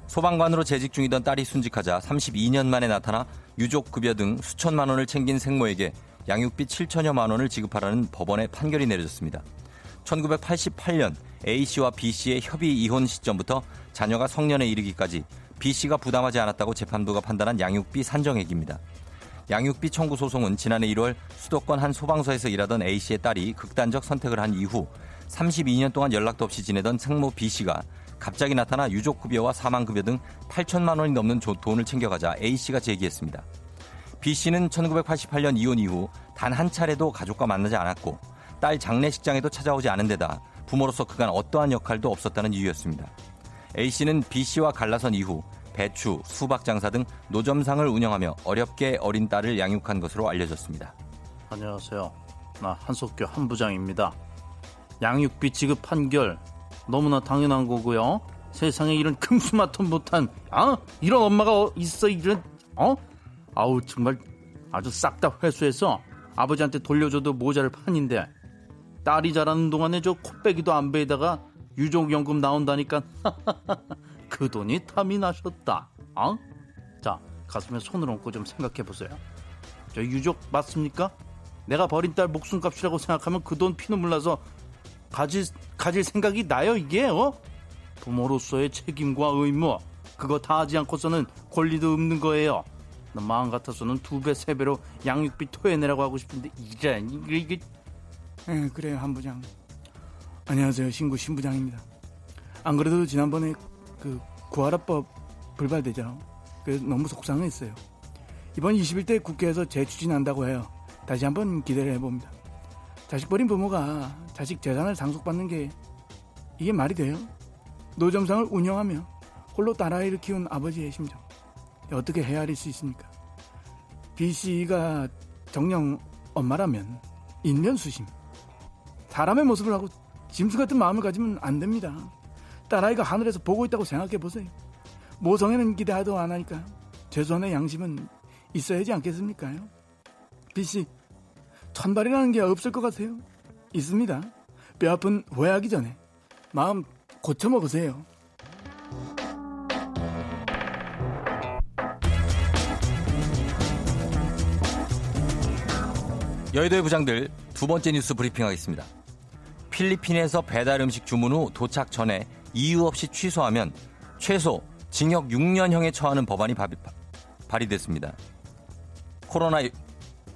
S1: 소방관으로 재직 중이던 딸이 순직하자 32년 만에 나타나 유족 급여 등 수천만 원을 챙긴 생모에게 양육비 7천여만 원을 지급하라는 법원의 판결이 내려졌습니다. 1988년 A씨와 B씨의 협의 이혼 시점부터 자녀가 성년에 이르기까지 B씨가 부담하지 않았다고 재판부가 판단한 양육비 산정액입니다. 양육비 청구 소송은 지난해 1월 수도권 한 소방서에서 일하던 A씨의 딸이 극단적 선택을 한 이후 32년 동안 연락도 없이 지내던 생모 B씨가 갑자기 나타나 유족급여와 사망급여 등 8천만 원이 넘는 돈을 챙겨가자 A씨가 제기했습니다. B씨는 1988년 이혼 이후 단 한 차례도 가족과 만나지 않았고 딸 장례식장에도 찾아오지 않은 데다 부모로서 그간 어떠한 역할도 없었다는 이유였습니다. A씨는 B씨와 갈라선 이후 배추, 수박 장사 등 노점상을 운영하며 어렵게 어린 딸을 양육한 것으로 알려졌습니다.
S5: 안녕하세요. 나 한석규 한부장입니다. 양육비 지급 판결 너무나 당연한 거고요. 세상에 이런 금수마통 못한 아 이런 엄마가 있어 이런 어 아우 정말 아주 싹 다 회수해서 아버지한테 돌려줘도 모자를 판인데 딸이 자라는 동안에 저 코빼기도 안 베에다가 유족연금 나온다니까 그 돈이 탐이 나셨다. 어? 자 가슴에 손을 얹고 좀 생각해 보세요. 저 유족 맞습니까? 내가 버린 딸 목숨값이라고 생각하면 그 돈 피눈물 나서 가질 가질 생각이 나요 이게 어? 부모로서의 책임과 의무 그거 다 하지 않고서는 권리도 없는 거예요. 나 마음 같아서는 두 배, 세 배로 양육비 토해내라고 하고 싶은데 이래 이게, 이게
S6: 예, 그래요, 한 부장. 안녕하세요, 신구 신부장입니다. 안 그래도 지난번에 그 구하라법 불발되죠. 그래서 너무 속상했어요. 이번 21대 국회에서 재추진한다고 해요. 다시 한번 기대를 해봅니다. 자식 버린 부모가 자식 재산을 상속받는 게 이게 말이 돼요? 노점상을 운영하며 홀로 딸아이를 키운 아버지의 심정 어떻게 헤아릴 수 있습니까? B씨가 정령 엄마라면 인면수심 사람의 모습을 하고 짐승 같은 마음을 가지면 안 됩니다. 딸아이가 하늘에서 보고 있다고 생각해 보세요. 모성애는 기대하도 안 하니까 최소한의 양심은 있어야지 않겠습니까? B씨 천발이라는 게 없을 것 같아요. 있습니다. 뼈 아픈 후회하기 전에 마음 고쳐 먹으세요.
S1: 여의도의 부장들 두 번째 뉴스 브리핑하겠습니다. 필리핀에서 배달 음식 주문 후 도착 전에 이유 없이 취소하면 최소 징역 6년형에 처하는 법안이 발의됐습니다. 코로나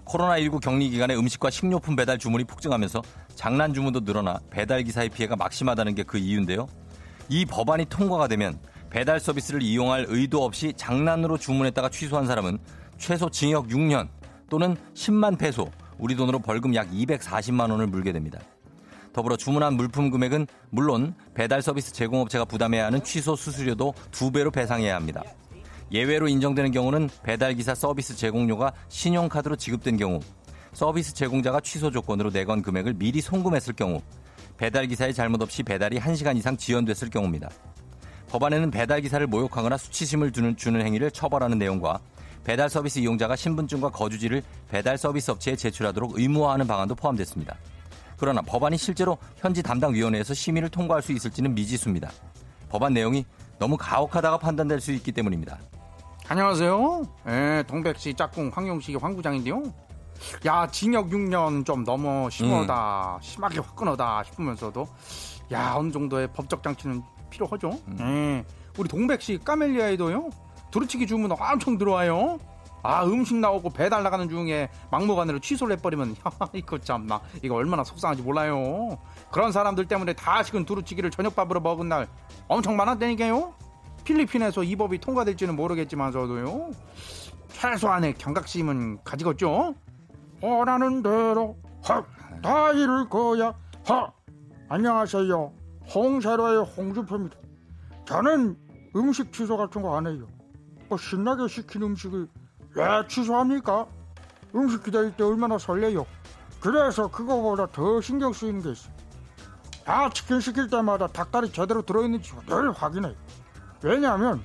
S1: 코로나19 격리 기간에 음식과 식료품 배달 주문이 폭증하면서 장난 주문도 늘어나 배달 기사의 피해가 막심하다는 게 그 이유인데요. 이 법안이 통과가 되면 배달 서비스를 이용할 의도 없이 장난으로 주문했다가 취소한 사람은 최소 징역 6년 또는 10만 페소, 우리 돈으로 벌금 약 240만 원을 물게 됩니다. 더불어 주문한 물품 금액은 물론 배달 서비스 제공업체가 부담해야 하는 취소 수수료도 두 배로 배상해야 합니다. 예외로 인정되는 경우는 배달기사 서비스 제공료가 신용카드로 지급된 경우, 서비스 제공자가 취소 조건으로 내건 금액을 미리 송금했을 경우, 배달기사의 잘못 없이 배달이 1시간 이상 지연됐을 경우입니다. 법안에는 배달기사를 모욕하거나 수치심을 주는, 주는 행위를 처벌하는 내용과 배달 서비스 이용자가 신분증과 거주지를 배달 서비스 업체에 제출하도록 의무화하는 방안도 포함됐습니다. 그러나 법안이 실제로 현지 담당 위원회에서 심의를 통과할 수 있을지는 미지수입니다. 법안 내용이 너무 가혹하다가 판단될 수 있기 때문입니다.
S6: 안녕하세요. 예, 동백씨 짝꿍 황용식의 황부장인데요. 야, 징역 6년 좀 너무 심하다, 심하게 화끈하다 싶으면서도, 야, 어느 정도의 법적 장치는 필요하죠. 예, 우리 동백씨 까멜리아에도요, 두루치기 주문 엄청 들어와요. 아, 음식 나오고 배달 나가는 중에 막무가내로 취소를 해버리면, 이거 참나, 이거 얼마나 속상한지 몰라요. 그런 사람들 때문에 다식은 두루치기를 저녁밥으로 먹은 날 엄청 많았다니까요. 필리핀에서 이 법이 통과될지는 모르겠지만서도요. 최소한의 경각심은 가지겠죠. 원하는 대로 다 이룰 거야. 하. 안녕하세요. 홍세로의 홍주표입니다. 저는 음식 취소 같은 거 안 해요. 뭐 신나게 시킨 음식을 왜 취소합니까? 음식 기다릴 때 얼마나 설레요. 그래서 그거보다 더 신경 쓰이는 게 있어요. 다 치킨 시킬 때마다 닭다리 제대로 들어있는지 늘 확인해요. 왜냐하면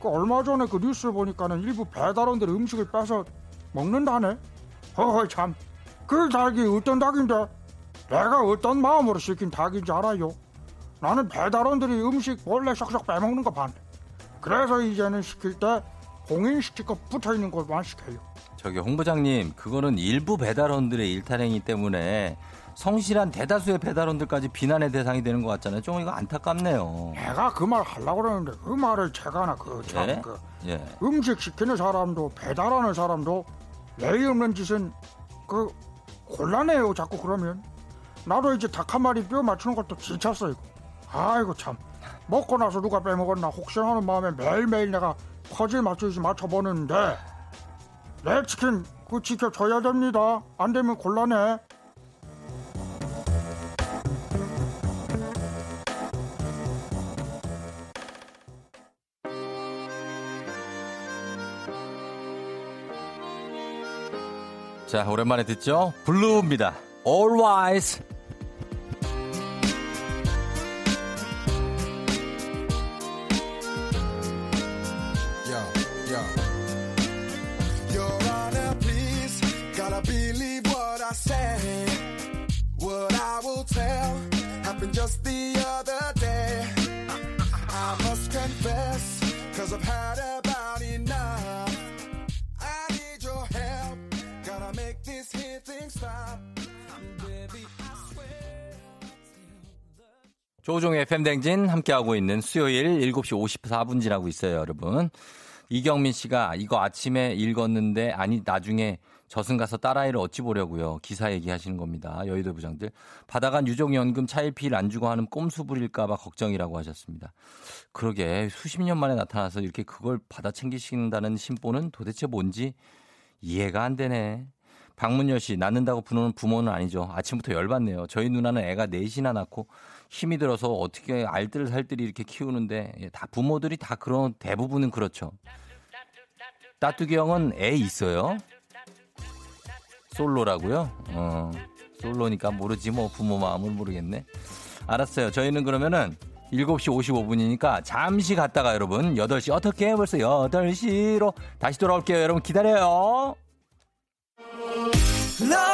S6: 그 얼마 전에 그 뉴스를 보니까는 일부 배달원들이 음식을 빼서 먹는다네. 허허 참. 그 닭이 어떤 닭인데 내가 어떤 마음으로 시킨 닭인지 알아요. 나는 배달원들이 음식 몰래 쏙쏙 빼먹는 거 봤네. 그래서 이제는 시킬 때 공인 스티커 붙어 있는 것만 시켜요.
S1: 저기 홍 부장님, 그거는 일부 배달원들의 일탈행위 때문에 성실한 대다수의 배달원들까지 비난의 대상이 되는 것 같잖아요. 좀 이거 안타깝네요.
S6: 내가 그 말 하려고 그러는데 그 말을 제가 하나 그참
S1: 예?
S6: 그
S1: 예.
S6: 음식 시키는 사람도 배달하는 사람도 예의 없는 짓은 그 곤란해요 자꾸 그러면 나도 이제 닭 한 마리 뼈 맞추는 것도 지쳤어 이거 아이고 참 먹고 나서 누가 빼먹었나 혹시나 하는 마음에 매일매일 내가 퍼즐 맞추듯이 맞춰보는데 내 치킨 그 지켜줘야 됩니다 안 되면 곤란해
S1: 자, 오랜만에 듣죠? 블루입니다. All 조종의 FM댕진 함께하고 있는 수요일 7시 54분 지나고 있어요, 여러분. 이경민 씨가 이거 아침에 읽었는데, 아니, 나중에 저승 가서 딸아이를 어찌 보려고요. 기사 얘기하시는 겁니다. 여의도 부장들. 받아간 유족연금 차일피일 안 주고 하는 꼼수 부릴까봐 걱정이라고 하셨습니다. 그러게, 수십 년 만에 나타나서 이렇게 그걸 받아 챙기신다는 심보는 도대체 뭔지 이해가 안 되네. 박문여 씨, 낳는다고 부모는 부모는 아니죠. 아침부터 열받네요. 저희 누나는 애가 넷이나 낳고 힘이 들어서 어떻게 알뜰 살뜰히 이렇게 키우는데 예, 다 부모들이 다 그런 대부분은 그렇죠. 따뚜기 형은 애 있어요? 솔로라고요? 어, 솔로니까 모르지 뭐 부모 마음은 모르겠네. 알았어요. 저희는 그러면은 7시 55분이니까 잠시 갔다가 여러분 8시 어떻게 벌써 8시로 다시 돌아올게요. 여러분 기다려요.
S7: 넌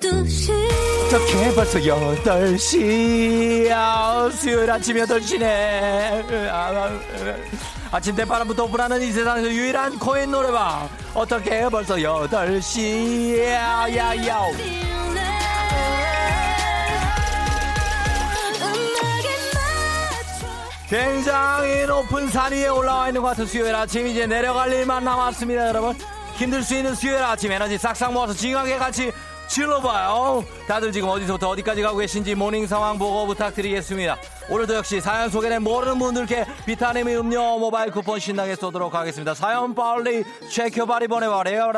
S3: 12시
S1: 어떻게 벌써 8시야 수요일 아침 8시네. 아침 대바람부터 오픈하는 이 세상에서 유일한 코인 노래방. 어떻게 벌써 8시 야 야 야 굉장히 높은 산 위에 올라와 있는 것 같은 수요일 아침. 이제 내려갈 일만 남았습니다 여러분. 힘들 수 있는 수요일 아침. 에너지 싹싹 모아서 징하게 같이 질러봐요 다들 지금 어디서부터 어디까지 가고 계신지 모닝 상황 보고 부탁드리겠습니다 오늘도 역시 사연 소개된 모르는 분들께 비타민의 음료 모바일 쿠폰 신나게 쏘도록 하겠습니다 사연 빨리 체크바리 보내봐래요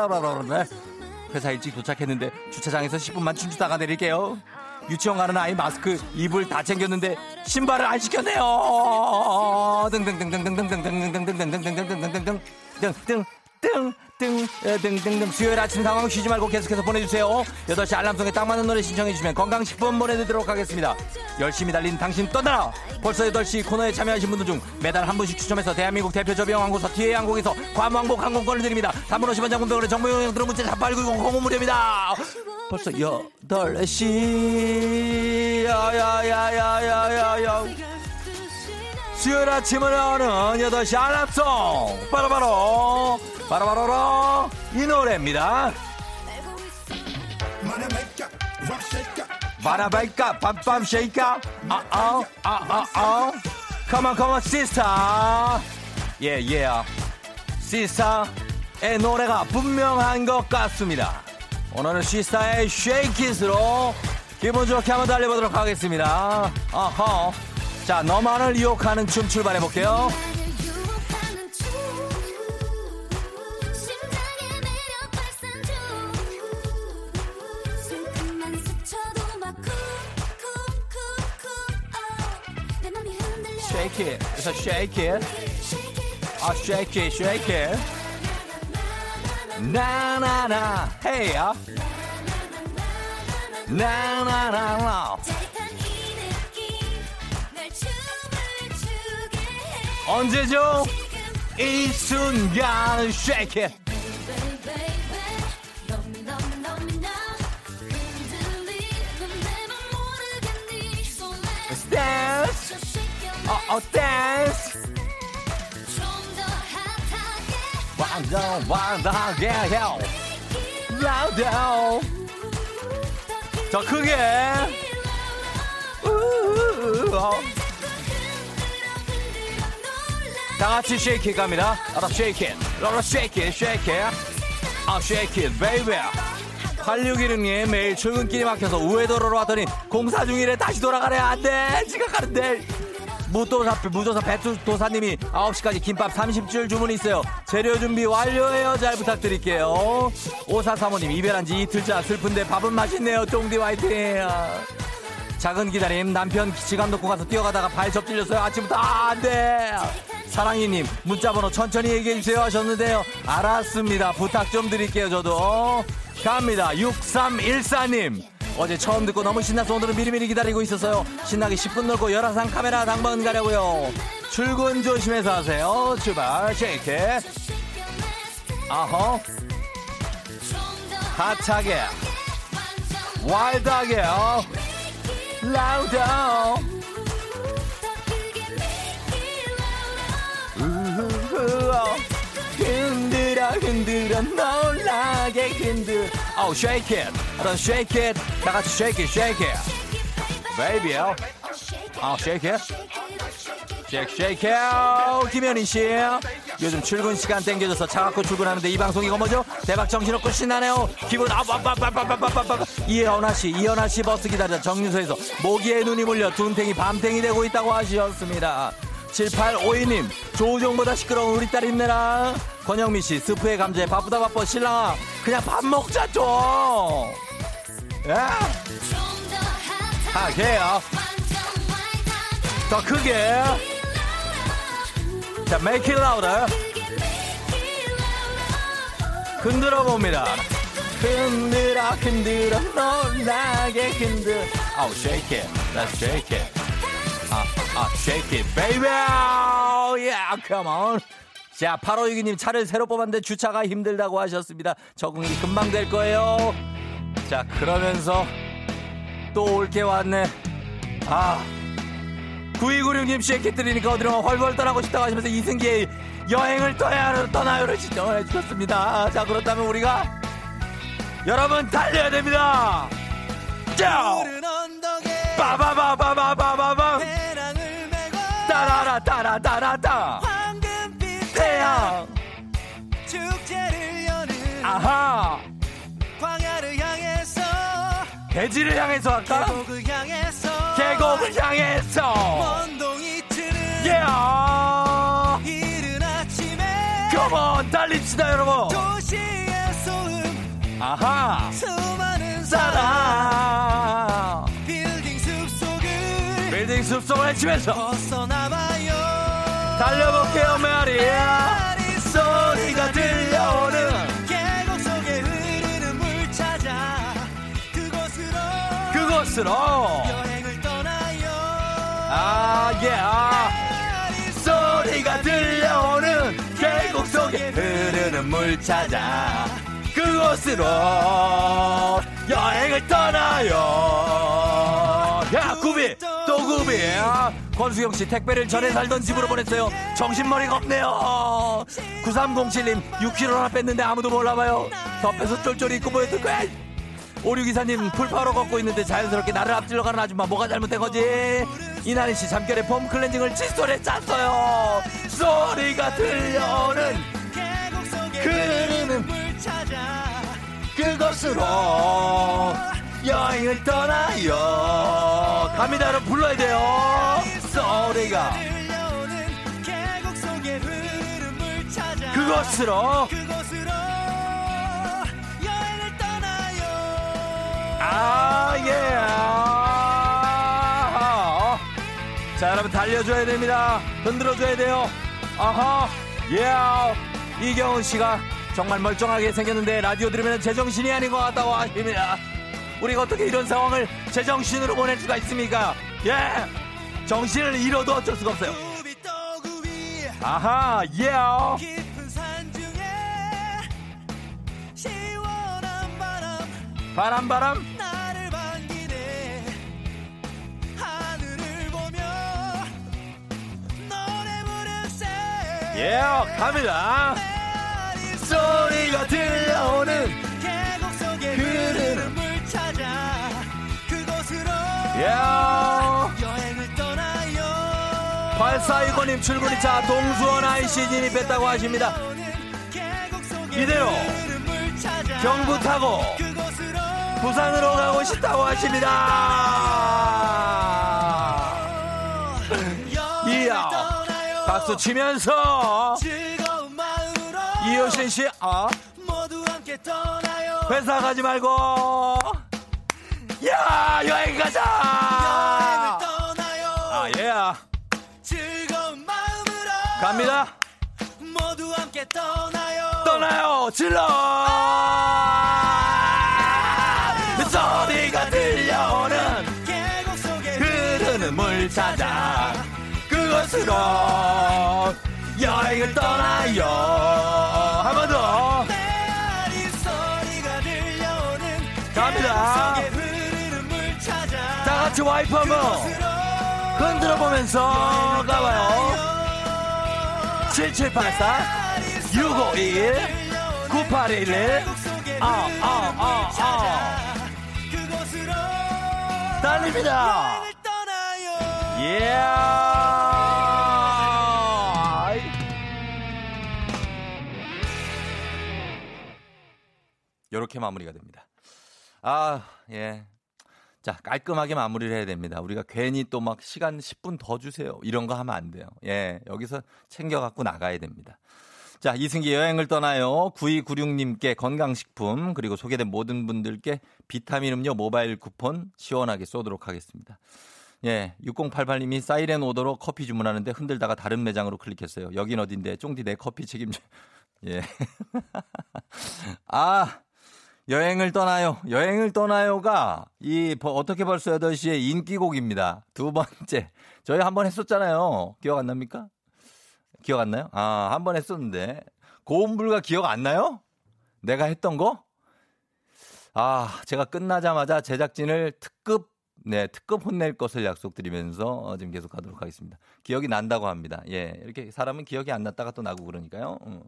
S1: 네. 회사 일찍 도착했는데 주차장에서 10분만 춤추다가 내릴게요 유치원 가는 아이 마스크 이불 다 챙겼는데 신발을 안 시켰네요. 등등등등등등등등등등등등등등등등등등등 등 수요일 아침 상황 쉬지 말고 계속해서 보내주세요. 8시 알람송에 딱 맞는 노래 신청해주시면 건강식품 보내드리도록 하겠습니다. 열심히 달린 당신 떠나라! 벌써 8시 코너에 참여하신 분들 중 매달 한 분씩 추첨해서 대한민국 대표 저비용 항공사 티웨이 항공에서 괌왕복 항공권을 드립니다. 단문 50원 장군병원의 정보용역 들은 문자 4890 공문 무료입니다. 벌써 8시 야야야야야야야 수요일 아침을 여는 8시 알람송. 바로바로 바로바로로 이 노래입니다. 바라바이까 빰빰 shake it 아아 아아아 come on come on 시스타 예예 시스타의 노래가 분명한 것 같습니다. 오늘은 시스타의 Shake It으로 기분 좋게 한번 달려보도록 하겠습니다. 어허 자 너만을 유혹하는 춤 출발해볼게요 Shake it, so shake it. 아, shake it, shake it. 나나나, hey, 야. 나나나나. 언제죠? 이 순간을 shake it. dance. 어, 어, dance. 완전 완전하게 해요. louder. 더 크게. 우우우, 다 같이 it 갑니다. 알아 it. 알아 shake it, shake. 아 shake it, baby. 8616님 매일 출근길이 막혀서 우회도로로 왔더니 공사 중이래. 다시 돌아가래. 안돼. 지각하는데. 무도사 무도사 배도사님이 9시까지 김밥 30줄 주문이 있어요. 재료 준비 완료해요. 잘 부탁드릴게요. 5435님 이별한 지 이틀차 슬픈데 밥은 맛있네요. 쫑디 화이팅 작은 기다림 남편 기치감 놓고 가서 뛰어가다가 발 접질렸어요. 아침부터 아, 안돼! 사랑이님 문자번호 천천히 얘기해주세요 하셨는데요. 알았습니다. 부탁 좀 드릴게요 저도. 갑니다. 6314님. 어제 처음 듣고 너무 신나서 오늘은 미리미리 기다리고 있었어요. 신나게 10분 놀고 열화상 카메라 당번 가려고요. 출근 조심해서 하세요. 출발 쉐이크. 아허 하차게. 와일드하게 라 우더 흔들어 흔들어 놀라게 흔들 Oh shake it 그럼 shake it 다 같이 shake it shake it baby Oh shake it shake shake it 김현희 씨. 요즘 출근 시간 땡겨져서 차 갖고 출근하는데 이 방송이 이거 뭐죠? 대박 정신없고 신나네요. 기분 아빠빠빠빠빠빠빠 이현아 씨 이현아 씨 버스 기다려. 정류소에서 모기에 눈이 물려 둔탱이 밤탱이 되고 있다고 하셨습니다. 7852님 조우종보다 시끄러운 우리 딸 힘내라. 권영미 씨 스프에 감자에 바쁘다 바빠 신랑아 그냥 밥 먹자 좀. 야. 하게요 더 크게 자 make it louder 흔들어 봅니다 흔들어 흔들어 놀라게 흔들 아우 shake it let's shake it 아, 아, shake it, baby! Yeah, come on. 자, 8562님 차를 새로 뽑았는데 주차가 힘들다고 하셨습니다. 적응이 금방 될 거예요. 자, 그러면서 또 올게 왔네. 아. 9296님 쉐키트리니까 어디로 헐벌 떠나고 싶다고 하시면서 이승기의 여행을 떠나요, 떠나요를 신청을 해주셨습니다. 자, 그렇다면 우리가 여러분 달려야 됩니다. 빠바바바바바바밤 따라라 따라 따라따
S7: 황금빛
S1: 태양
S7: 축제를 여는
S1: 아하
S7: 광야를 향해서
S1: 대지를 향해서 할까?
S7: 계곡을 향해서
S1: 계곡을 향해 예
S7: 이른 아침에
S1: 컴온 달립시다 여러분. 아하.
S7: 수많은 사람. 빌딩 숲속을
S1: 빌딩 숲속을 헤치면서
S7: 벗어나봐요.
S1: 달려볼게요 메아리.
S7: 메아리
S1: 소리가 들려오는
S7: 그곳으로 떠나요
S1: 아예
S7: 메아리
S1: 소리가 들려오는 계곡 속에 흐르는 물 찾아 그곳으로 여행을 떠나요. 야 구비 또 구비. 아, 권수경 씨 택배를 전에 살던 집으로 보냈어요. 정신머리가 없네요. 9307님 6kg나 뺐는데 아무도 몰라봐요. 덮여서 쫄쫄이 입고 보였을 거야 오류기사님 풀파로 걷고 있는데 자연스럽게 나를 앞질러 가는 아줌마 뭐가 잘못된 거지? 이나리 씨 잠결에 폼 클렌징을 칫솔에 짰어요. 소리가 들려오는 흐르는
S7: 물 찾아
S1: 그곳으로 여행을 떠나요. 갑니다, 여러분 불러야 돼요. 소리가
S7: 들려오는 계곡 속에 흐르는 물 찾아
S1: 그곳으로 아, 예. 아. 자, 여러분 달려줘야 됩니다. 흔들어줘야 돼요. 아하, 예. 이경훈 씨가 정말 멀쩡하게 생겼는데 라디오 들으면 제정신이 아닌 것 같다고 하십니다. 우리가 어떻게 이런 상황을 제정신으로 보낼 수가 있습니까? 예. 정신을 잃어도 어쩔 수가 없어요. 아하, 예.
S7: 시원한 바람
S1: 바람, 예, 갑니다. 소리가 들려오는 흐르는
S7: 물 찾아 그곳으로
S1: 예.
S7: 여행을 떠나요
S1: 8429님 출근이 차 동수원 IC 진입했다고 하십니다. 이대로 경부 타고 부산으로 가고 싶다고 하십니다. 박수 치면서
S7: 즐거운 마음으로
S1: 이효신 씨, 아,
S7: 모두 함께 떠나요
S1: 회사 가지 말고, 야, 여행
S7: 여행을
S1: 가자!
S7: 떠나요
S1: 아, 예.
S7: 즐거운 마음으로
S1: 갑니다.
S7: 모두 함께 떠나요
S1: 떠나요! 질러! 소리가 들려오는
S7: 계곡 속에
S1: 흐르는 물 찾아 그곳으로 여행을 떠나요. 한 번 더. 갑니다. 다 같이 와이프 한번 흔들어 보면서 가봐요. 7784 651 9811 아, 아, 아, 아.
S7: 그곳으로
S1: 달립니다
S7: 여행
S1: 이렇게 마무리가 됩니다. 아, 예. 자, 깔끔하게 마무리를 해야 됩니다. 우리가 괜히 또 막 시간 10분 더 주세요. 이런 거 하면 안 돼요. 예. 여기서 챙겨갖고 나가야 됩니다. 자, 이승기 여행을 떠나요. 9296님께 건강식품, 그리고 소개된 모든 분들께 비타민 음료 모바일 쿠폰 시원하게 쏘도록 하겠습니다. 예, 6088님이 사이렌 오더로 커피 주문하는데 흔들다가 다른 매장으로 클릭했어요. 여긴 어딘데? 쫑디 내 커피 책임져. 예. 아, 여행을 떠나요. 여행을 떠나요가 이 버- 어떻게 벌써 8시에 인기곡입니다. 두 번째. 저희 한 번 했었잖아요. 기억 안 납니까? 기억 안 나요? 아, 한 번 했었는데. 고음불가 기억 안 나요? 내가 했던 거? 아, 제가 끝나자마자 제작진을 특급 네, 특급 혼낼 것을 약속드리면서 어, 지금 계속 가도록 하겠습니다. 기억이 난다고 합니다. 예, 이렇게 사람은 기억이 안 났다가 또 나고 그러니까요. 어.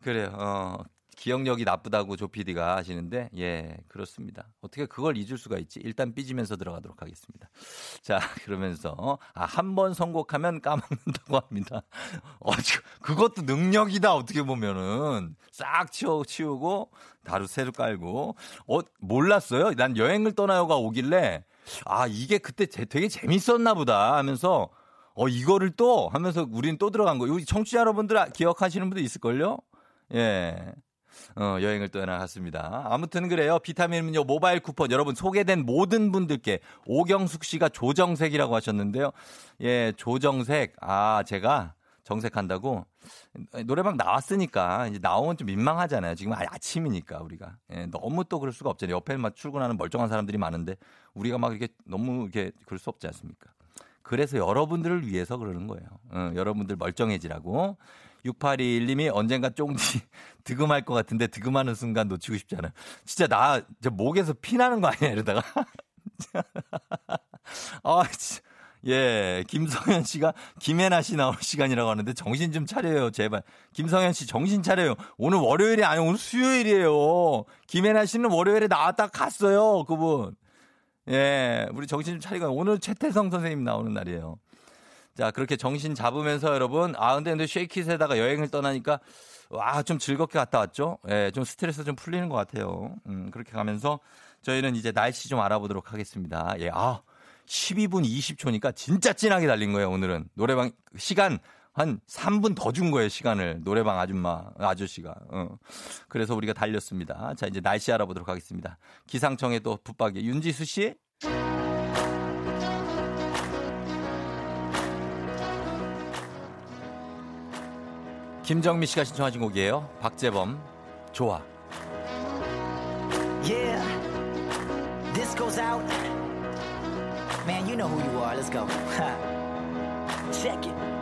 S1: 그래요. 어, 기억력이 나쁘다고 조 PD가 하시는데, 예, 그렇습니다. 어떻게 그걸 잊을 수가 있지? 일단 삐지면서 들어가도록 하겠습니다. 자, 그러면서, 아, 한 번 선곡하면 까먹는다고 합니다. 어, 저- 그것도 능력이다, 어떻게 보면은. 싹 치워, 치우고, 다루 새로 깔고. 어, 몰랐어요? 난 여행을 떠나요가 오길래, 아, 이게 그때 제- 되게 재밌었나 보다 하면서, 어, 이거를 또 하면서 우리는 또 들어간 거. 여기 청취자 여러분들 아- 기억하시는 분들 있을걸요? 예. 어, 여행을 떠나갔습니다. 아무튼 그래요. 비타민 음료 모바일 쿠폰 여러분 소개된 모든 분들께 오경숙 씨가 조정색이라고 하셨는데요. 예, 조정색. 아, 제가 정색한다고 노래방 나왔으니까 이제 나오면 좀 민망하잖아요. 지금 아- 아침이니까 우리가 예, 너무 또 그럴 수가 없잖아요. 옆에 막 출근하는 멀쩡한 사람들이 많은데 우리가 막 이렇게 너무 이렇게 그럴 수 없지 않습니까? 그래서 여러분들을 위해서 그러는 거예요. 어, 여러분들 멀쩡해지라고. 6821님이 언젠가 쫑디 득음할 것 같은데 득음하는 순간 놓치고 싶지 않아요. 진짜 나, 저 목에서 피 나는 거 아니야, 이러다가. 아, 진짜. 예, 김성현 씨가 김혜나 씨 나올 시간이라고 하는데 정신 좀 차려요, 제발. 김성현 씨 정신 차려요. 오늘 월요일이 아니고 오늘 수요일이에요. 김혜나 씨는 월요일에 나왔다 갔어요, 그분. 예, 우리 정신 좀 차리고 오늘 최태성 선생님 나오는 날이에요. 자, 그렇게 정신 잡으면서 여러분, 아, 근데, 근데 쉐이킷에다가 여행을 떠나니까, 와, 좀 즐겁게 갔다 왔죠? 예, 좀 스트레스 좀 풀리는 것 같아요. 음, 그렇게 가면서 저희는 이제 날씨 좀 알아보도록 하겠습니다. 예, 아, 12분 20초니까 진짜 진하게 달린 거예요, 오늘은. 노래방 시간 한 3분 더 준 거예요, 시간을. 노래방 아줌마, 아저씨가. 어. 그래서 우리가 달렸습니다. 자, 이제 날씨 알아보도록 하겠습니다. 기상청에 또 붙박이 윤지수 씨? 김정미 씨가 신청하신 곡이에요. 박재범, 좋아.
S8: Yeah, this goes out. Man, you know who you are. Let's go. Check it.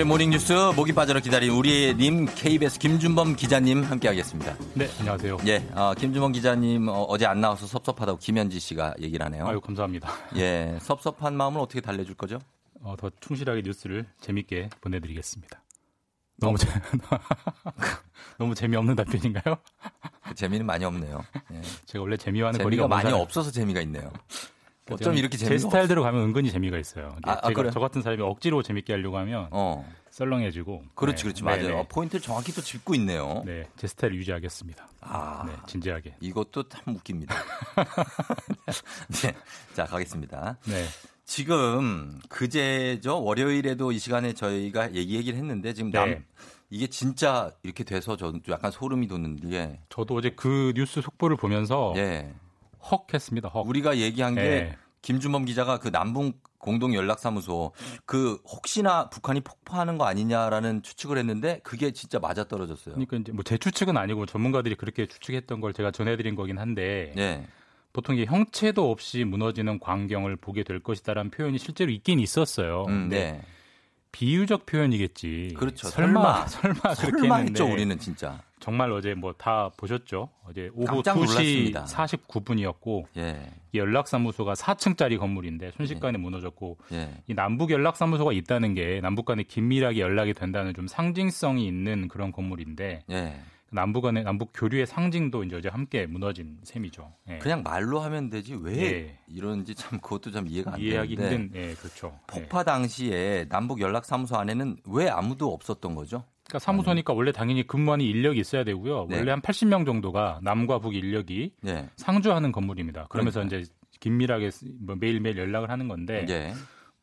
S1: 가출의 모닝뉴스 목이 빠져라 기다린 우리의 님 KBS 김준범 기자님 함께하겠습니다.
S9: 네, 안녕하세요.
S1: 예, 어, 김준범 기자님 어, 제안 나와서 섭섭하다고 김현지 씨가 얘기를 하네요.
S9: 아유, 감사합니다.
S1: 예, 섭섭한 마음을 어떻게 달래줄 거죠?
S9: 어, 더 충실하게 뉴스를 재밌게 보내드리겠습니다. 너무 재, 너무 재미없는 답변인가요?
S1: 그 재미는 많이 없네요. 예.
S9: 제가 원래 재미와는 거리가
S1: 많이
S9: 사람.
S1: 없어서 재미가 있네요. 어쩜 이렇게
S9: 제
S1: 재미가
S9: 스타일대로 가면 은근히 재미가 있어요.
S1: 아, 아,
S9: 제가
S1: 그래요?
S9: 저 같은 사람이 억지로 재밌게 하려고 하면
S1: 어,
S9: 썰렁해지고.
S1: 그렇지,
S9: 네,
S1: 그렇지,
S9: 네,
S1: 맞아요.
S9: 네.
S1: 어, 포인트를 정확히 또 짚고 있네요.
S9: 네, 제 스타일 유지하겠습니다.
S1: 아,
S9: 네, 진지하게.
S1: 이것도 참 웃깁니다. 네, 자 가겠습니다.
S9: 네,
S1: 지금 그제죠 월요일에도 이 시간에 저희가 얘기 얘기를 했는데 지금 남
S9: 네.
S1: 이게 진짜 이렇게 돼서 저는 좀 약간 소름이 돋는 게
S9: 저도 어제 그 뉴스 속보를 보면서
S1: 예.
S9: 헉 했습니다. 헉.
S1: 우리가 얘기한 게
S9: 네.
S1: 김준범 기자가 그 남북 공동 연락사무소 그 혹시나 북한이 폭파하는 거 아니냐라는 추측을 했는데 그게 진짜 맞아 떨어졌어요.
S9: 그러니까 이제 뭐 제 추측은 아니고 전문가들이 그렇게 추측했던 걸 제가 전해드린 거긴 한데
S1: 예.
S9: 보통 이게 형체도 없이 무너지는 광경을 보게 될 것이다라는 표현이 실제로 있긴 있었어요.
S1: 음, 네.
S9: 비유적 표현이겠지.
S1: 그렇죠.
S9: 설마
S1: 설마.
S9: 설마 그렇게
S1: 설마
S9: 했는데
S1: 했죠, 우리는 진짜.
S9: 정말 어제 뭐 다 보셨죠? 어제 오후
S1: 깜짝
S9: 2시
S1: 놀랐습니다.
S9: 49분이었고
S1: 예.
S9: 이 연락사무소가 4층짜리 건물인데 순식간에 무너졌고
S1: 예.
S9: 이 남북 연락사무소가 있다는 게 남북 간에 긴밀하게 연락이 된다는 좀 상징성이 있는 그런 건물인데
S1: 예.
S9: 남북 간의 남북 교류의 상징도 이제 어제 함께 무너진 셈이죠. 예.
S1: 그냥 말로 하면 되지 왜
S9: 예.
S1: 이런지 참 그것도 참 이해가 안
S9: 이해하기
S1: 되는데
S9: 힘든 예, 그렇죠. 예.
S1: 폭파 당시에 남북 연락 사무소 안에는 왜 아무도 없었던 거죠?
S9: 그러니까 사무소니까 원래 당연히 근무하는 인력이 있어야 되고요.
S1: 네.
S9: 원래 한 80명 정도가 남과 북 인력이
S1: 예.
S9: 상주하는 건물입니다. 그러면서
S1: 그러니까요.
S9: 이제 긴밀하게 쓰- 뭐 매일매일 연락을 하는 건데
S1: 예.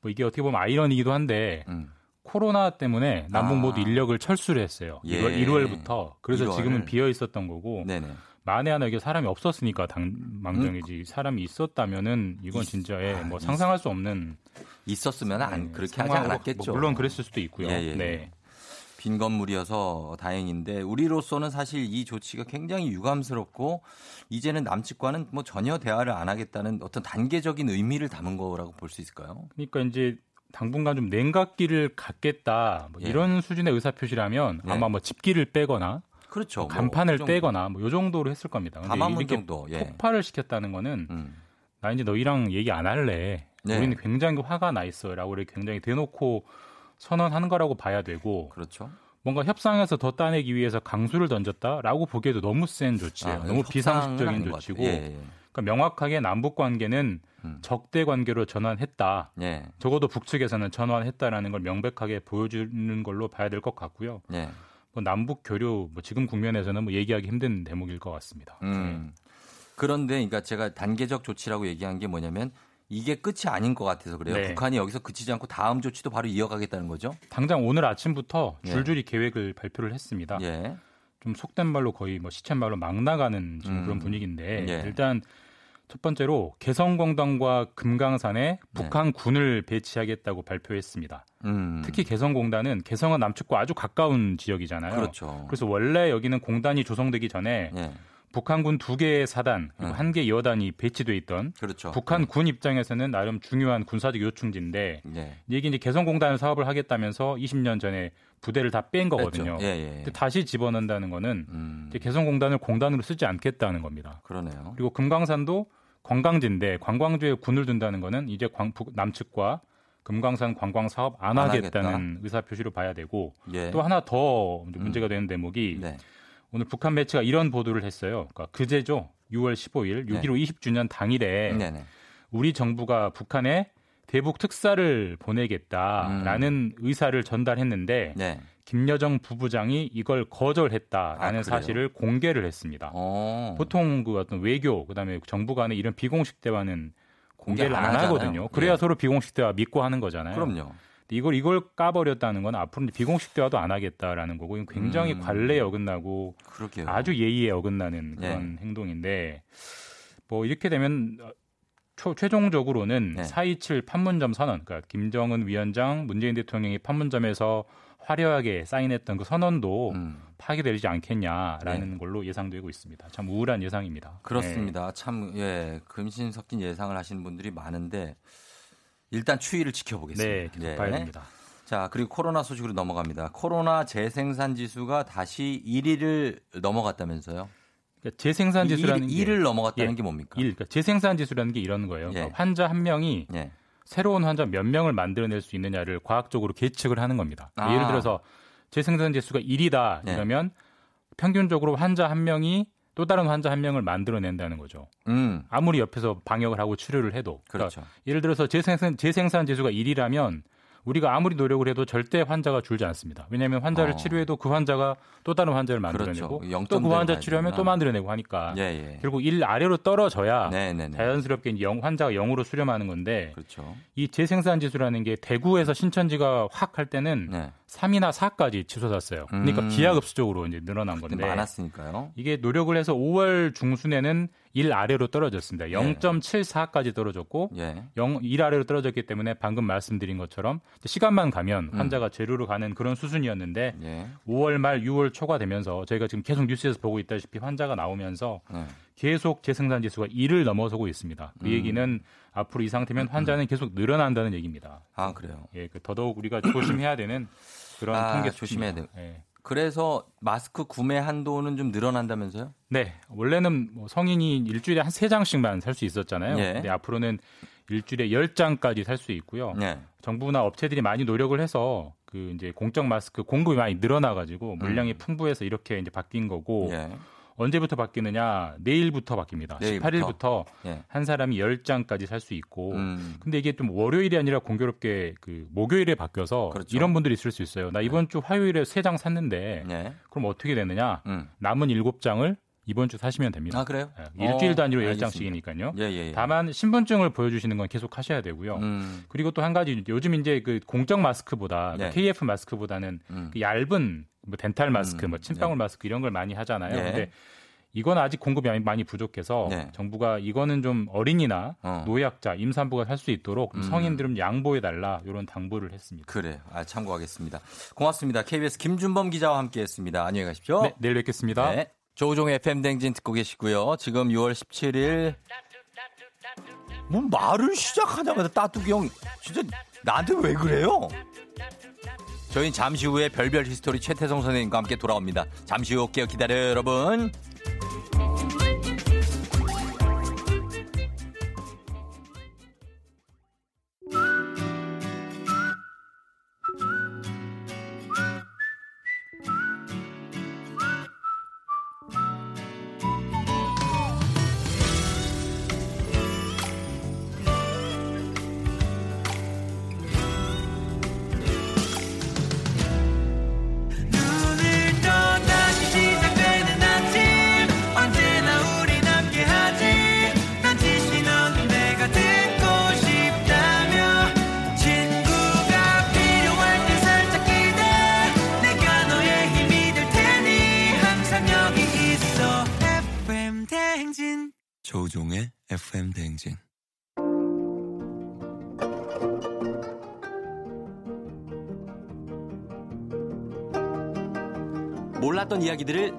S9: 뭐 이게 어떻게 보면 아이러니이기도 한데
S1: 음.
S9: 코로나 때문에 남북
S1: 아.
S9: 모두 인력을 철수를 했어요.
S1: 예.
S9: 1월, 1월부터. 그래서
S1: 1월.
S9: 지금은 비어 있었던 거고
S1: 네네.
S9: 만에 하나 이게 사람이 없었으니까 당 망정이지 사람이 있었다면은 이건 진짜 예, 뭐 상상할 수 없는
S1: 있었으면 안
S9: 네,
S1: 그렇게 하지 않았겠죠.
S9: 뭐 물론 그랬을 수도 있고요.
S1: 예, 예.
S9: 네.
S1: 빈 건물이어서 다행인데 우리로서는 사실 이 조치가 굉장히 유감스럽고 이제는 남측과는 뭐 전혀 대화를 안 하겠다는 어떤 단계적인 의미를 담은 거라고 볼 수 있을까요?
S9: 그러니까 이제 당분간 좀 냉각기를 갖겠다 뭐
S1: 예.
S9: 이런 수준의 의사 표시라면
S1: 네.
S9: 아마 뭐 집기를 빼거나
S1: 그렇죠. 뭐뭐
S9: 간판을
S1: 그 정도.
S9: 떼거나 뭐 요 정도로 했을 겁니다. 근데 이렇게
S1: 정도, 예.
S9: 폭발을 시켰다는 거는
S1: 음.
S9: 나 이제 너희랑 얘기 안 할래.
S1: 네.
S9: 우리는 굉장히 화가 나 있어라고 이렇게 굉장히 대놓고 선언한 거라고 봐야 되고
S1: 그렇죠.
S9: 뭔가 협상에서 더 따내기 위해서 강수를 던졌다라고 보기에도 너무 센 조치예요.
S1: 아,
S9: 너무 비상식적인 조치고.
S1: 예, 예.
S9: 그러니까 명확하게 남북 관계는
S1: 음.
S9: 적대 관계로 전환했다.
S1: 예.
S9: 적어도 북측에서는 전환했다라는 걸 명백하게 보여주는 걸로 봐야 될 것 같고요.
S1: 예.
S9: 뭐 남북 교류 뭐 지금 국면에서는 뭐 얘기하기 힘든 대목일 것 같습니다.
S1: 음. 그런데 그러니까 제가 단계적 조치라고 얘기한 게 뭐냐면 이게 끝이 아닌 것 같아서 그래요.
S9: 네.
S1: 북한이 여기서 그치지 않고 다음 조치도 바로 이어가겠다는 거죠.
S9: 당장 오늘 아침부터
S1: 예.
S9: 줄줄이 계획을 발표를 했습니다.
S1: 예.
S9: 좀 속된 말로 거의 뭐 시쳇말로 막 나가는
S1: 음.
S9: 그런 분위기인데
S1: 예.
S9: 일단 첫 번째로 개성공단과 금강산에 북한 군을 배치하겠다고 발표했습니다.
S1: 네. 음.
S9: 특히 개성공단은 개성은 남측과 아주 가까운 지역이잖아요.
S1: 그렇죠.
S9: 그래서 원래 여기는 공단이 조성되기 전에
S1: 예.
S9: 북한군 두 개의 사단 그리고
S1: 음.
S9: 한개 여단이 배치돼 있던
S1: 그렇죠.
S9: 북한 군 입장에서는 나름 중요한 군사적 요충지인데
S1: 예.
S9: 이게 이제 개성공단 사업을 하겠다면서 20년 전에 부대를 다 뺀 거거든요.
S1: 예, 예.
S9: 근데 다시 집어넣는다는 거는
S1: 음.
S9: 개성공단을 공단으로 쓰지 않겠다는 겁니다.
S1: 그러네요.
S9: 그리고 금강산도 관광지인데 관광지에 군을 둔다는 거는 이제 광, 북, 남측과 금강산 관광 사업 안,
S1: 안
S9: 하겠다는 의사 표시로 봐야 되고
S1: 예.
S9: 또 하나 더 문제가 되는 대목이
S1: 네.
S9: 오늘 북한 매체가 이런 보도를 했어요. 그러니까 그제죠. 6월 15일 6.15 20주년 당일에
S1: 네, 네.
S9: 우리 정부가 북한에 대북 특사를 보내겠다라는 의사를 전달했는데
S1: 네.
S9: 김여정 부부장이 이걸 거절했다라는
S1: 아?
S9: 사실을 공개를 했습니다.
S1: 어.
S9: 보통 그 어떤 외교 그다음에 정부 간의 이런 비공식 대화는 공개를
S1: 공개 안
S9: 안. 하거든요. 그래야
S1: 예.
S9: 서로 비공식 대화 믿고 하는 거잖아요.
S1: 그럼요.
S9: 이걸 이걸 까버렸다는 건 앞으로 비공식 대화도 안 하겠다라는 거고 이건 굉장히
S1: 음.
S9: 관례에 어긋나고
S1: 그러게요.
S9: 아주 예의에 어긋나는
S1: 네.
S9: 그런 행동인데 뭐 이렇게 되면 초, 최종적으로는
S1: 네.
S9: 4.27 판문점 선언, 그러니까 김정은 위원장, 문재인 대통령이 판문점에서 화려하게 사인했던 그 선언도
S1: 음.
S9: 파기되지 않겠냐라는 걸로 예상되고 있습니다. 참 우울한 예상입니다. 네.
S1: 그렇습니다. 참, 예, 금신 섞인 예상을 하시는 분들이 많은데, 일단 추이를 지켜보겠습니다.
S9: 네, 계속 봐야 됩니다.
S1: 자, 그리고 코로나 소식으로 넘어갑니다. 코로나 재생산 지수가 다시 1위를 넘어갔다면서요?
S9: 그러니까 재생산 지수라는 게
S1: 1을 넘어갔다는
S9: 예,
S1: 게 뭡니까?
S9: 일, 그러니까 재생산 지수라는 게 이런 거예요.
S1: 예.
S9: 그러니까 환자 한 명이
S1: 예.
S9: 새로운 환자 몇 명을 만들어낼 수 있느냐를 과학적으로 계측을 하는 겁니다.
S1: 아.
S9: 예를 들어서 재생산 지수가 1이다
S1: 네.
S9: 이러면 평균적으로 환자 한 명이 또 다른 환자 한 명을 만들어낸다는 거죠.
S1: 음,
S9: 아무리 옆에서 방역을 하고 치료를 해도. 그러니까
S1: 그렇죠.
S9: 예를 들어서 재생산, 재생산 지수가 1이라면 우리가 아무리 노력을 해도 절대 환자가 줄지 않습니다. 왜냐하면 환자를
S1: 어.
S9: 치료해도 그 환자가 또 다른 환자를 만들어내고
S1: 그렇죠.
S9: 또그
S1: 0점대로
S9: 환자 치료하면 또. 만들어내고 하니까
S1: 예, 예.
S9: 결국 1 아래로 떨어져야
S1: 네 네 네.
S9: 자연스럽게 이제 영- 환자가 0으로 수렴하는 건데
S1: 그렇죠.
S9: 이 재생산 지수라는 게 대구에서 신천지가 확 할 때는
S1: 네.
S9: 3이나 4까지 치솟았어요. 그러니까
S1: 음.
S9: 기하급수적으로 이제 늘어난 건데
S1: 많았으니까요.
S9: 이게 노력을 해서 5월 중순에는 1 아래로 떨어졌습니다. 0.74까지 떨어졌고
S1: 예.
S9: 0, 1 아래로 떨어졌기 때문에 방금 말씀드린 것처럼 시간만 가면
S1: 음.
S9: 환자가 제로로 가는 그런 수준이었는데
S1: 예.
S9: 5월 말 6월 초가 되면서 저희가 지금 계속 뉴스에서 보고 있다시피 환자가 나오면서
S1: 네.
S9: 계속 재생산 지수가 1을 넘어서고 있습니다. 그
S1: 음.
S9: 얘기는 앞으로 이 상태면 환자는 계속 늘어난다는 얘기입니다.
S1: 아 그래요.
S9: 예, 그 더더욱 우리가 조심해야 되는 그런
S1: 아,
S9: 통계
S1: 조심해야. 돼요.
S9: 예.
S1: 그래서 마스크 구매 한도는 좀 늘어난다면서요?
S9: 네, 원래는 뭐 성인이 일주일에 한 세 장씩만 살 수 있었잖아요.
S1: 예.
S9: 근데 앞으로는 일주일에 열 장까지 살 수 있고요.
S1: 네.
S9: 정부나 업체들이 많이 노력을 해서 그 이제 공적 마스크 공급이 많이 늘어나 가지고 물량이
S1: 음.
S9: 풍부해서 이렇게 이제 바뀐 거고
S1: 예.
S9: 언제부터 바뀌느냐? 내일부터 바뀝니다.
S1: 내일부터.
S9: 18일부터
S1: 예.
S9: 한 사람이 열 장까지 살 수 있고.
S1: 음.
S9: 근데 이게 좀 월요일이 아니라 공교롭게 그 목요일에 바뀌어서
S1: 그렇죠.
S9: 이런 분들이 있을 수 있어요. 나 이번 주 화요일에 세장 샀는데
S1: 네.
S9: 그럼 어떻게 되느냐?
S1: 음.
S9: 남은 일곱 장을 이번 주 사시면 됩니다.
S1: 아 그래요?
S9: 예, 일주일
S1: 어,
S9: 단위로 열
S1: 알겠습니다.
S9: 장씩이니까요.
S1: 예, 예, 예.
S9: 다만 신분증을 보여주시는 건 계속 하셔야 되고요.
S1: 음.
S9: 그리고 또 한 가지 요즘 이제 그 공적 마스크보다
S1: 네.
S9: KF 마스크보다는
S1: 음.
S9: 그 얇은 뭐 덴탈 마스크,
S1: 음,
S9: 뭐 침방울
S1: 네.
S9: 마스크 이런 걸 많이 하잖아요.
S1: 네.
S9: 근데 이건 아직 공급이 많이- 많이 부족해서
S1: 네.
S9: 정부가 이거는 좀 어린이나
S1: 어.
S9: 노약자, 임산부가 살 수 있도록 좀
S1: 음.
S9: 성인들은 양보해 달라 이런 당부를 했습니다.
S1: 그래요. 아, 참고하겠습니다. 고맙습니다. KBS 김준범 기자와 함께했습니다. 안녕히 가십시오.
S9: 네, 내일 뵙겠습니다.
S1: 네. 조우종의 FM 대행진 듣고 계시고요. 지금 6월 17일. 뭐 말을 시작하자마자 따뚜기 형 진짜 나한테 왜 그래요? 저희는 잠시 후에 별별 히스토리 최태성 선생님과 함께 돌아옵니다. 잠시 후 올게요. 기다려요, 여러분.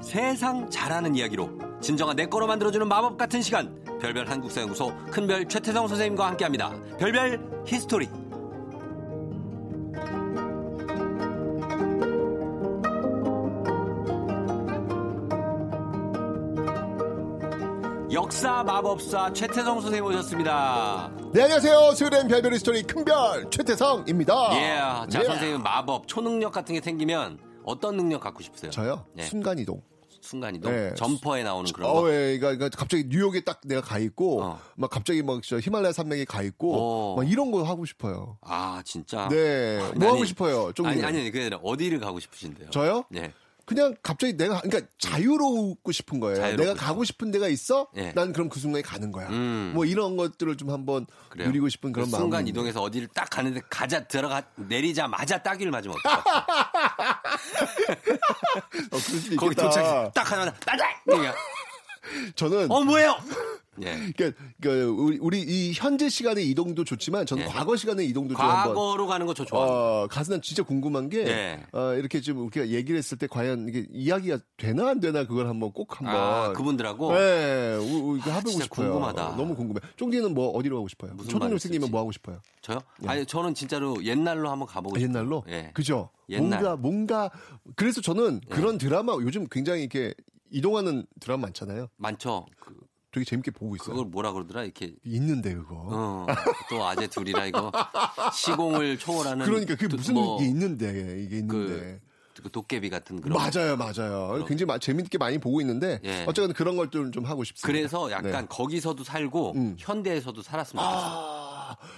S10: 세상 잘하는 이야기로 진정한 내 거로 만들어주는 마법 같은 시간 별별 한국사연구소 큰별 최태성 선생님과 함께합니다. 별별 히스토리. 역사 마법사 최태성 선생님 오셨습니다.
S11: 네, 안녕하세요. 스웨덴 별별 스토리 큰별 최태성입니다.
S10: 예, 자
S11: 예.
S10: 선생님 마법 초능력 같은 게 생기면 어떤 능력 갖고 싶으세요?
S11: 저요?
S10: 네.
S11: 순간이동.
S10: 순간이동
S11: 네.
S10: 점퍼에 나오는 그런
S11: 어,
S10: 거.
S11: 예, 그러니까, 그러니까 갑자기 뉴욕에 딱 내가 가 있고,
S10: 어.
S11: 막 갑자기 막저 히말라야 산맥에 가 있고,
S10: 어.
S11: 막 이런 거 하고 싶어요.
S10: 아 진짜.
S11: 네,
S10: 아니,
S11: 뭐 하고
S10: 아니,
S11: 싶어요? 좀
S10: 아니 아니 그게 아니라 어디를 가고 싶으신데요?
S11: 저요?
S10: 네.
S11: 그냥 갑자기 내가 그러니까 자유롭고 싶은 거예요.
S10: 자유롭고
S11: 내가
S10: 싶어.
S11: 가고 싶은 데가 있어.
S10: 예.
S11: 난 그럼 그 순간에 가는 거야.
S10: 음.
S11: 뭐 이런 것들을 좀 한번
S10: 그래요.
S11: 누리고 싶은 그런
S10: 그
S11: 마음.
S10: 순간 이동해서 어디를 딱 가는데 가자 들어가 내리자마자 따귀를 맞으면 어떡해?
S11: 어,
S10: 거기. 도착 딱 따자. 그러니까
S11: 저는
S10: 어 뭐예요? 예.
S11: 그러니까, 그러니까 우리, 우리 이 현재 시간의 이동도 좋지만 저는
S10: 예.
S11: 과거 시간의 이동도 좀 한번
S10: 과거로 가는 거 저 좋아합니다.
S11: 어, 가서 난 진짜 궁금한 게,
S10: 예.
S11: 어, 이렇게 좀 우리가 얘기를 했을 때 과연 이게 이야기가 되나 안 되나 그걸 한번 꼭 한번.
S10: 아 그분들하고
S11: 네, 우- 우- 이거 해보고
S10: 진짜
S11: 싶어요.
S10: 궁금하다.
S11: 너무 궁금해. 쫑디는 뭐 어디로 가고 싶어요? 초등학생
S10: 쓸지.
S11: 뭐 하고 싶어요?
S10: 저요?
S11: 예.
S10: 아니 저는 진짜로 옛날로 한번 가보고
S11: 아,
S10: 싶어요.
S11: 옛날로?
S10: 예.
S11: 그죠?
S10: 옛날.
S11: 뭔가, 뭔가, 그래서 저는
S10: 예.
S11: 그런 드라마 요즘 굉장히 이렇게 이동하는 드라마 많잖아요.
S10: 많죠. 그,
S11: 되게 재밌게 보고 있어요.
S10: 그걸 뭐라 그러더라 이렇게
S11: 있는데, 그거.
S10: 어, 또 아재 둘이라 이거 시공을 초월하는
S11: 그러니까 그게
S10: 도-
S11: 무슨 뭐게 있는데, 이게 있는데.
S10: 그 도깨비 같은 그런
S11: 맞아요, 맞아요. 굉장히 마- 재밌게 많이 보고 있는데
S10: 예.
S11: 어쨌든 그런 걸좀좀 하고 싶습니다.
S10: 그래서 약간
S11: 네.
S10: 거기서도 살고
S11: 음.
S10: 현대에서도 살았으면 좋겠어.
S11: 아,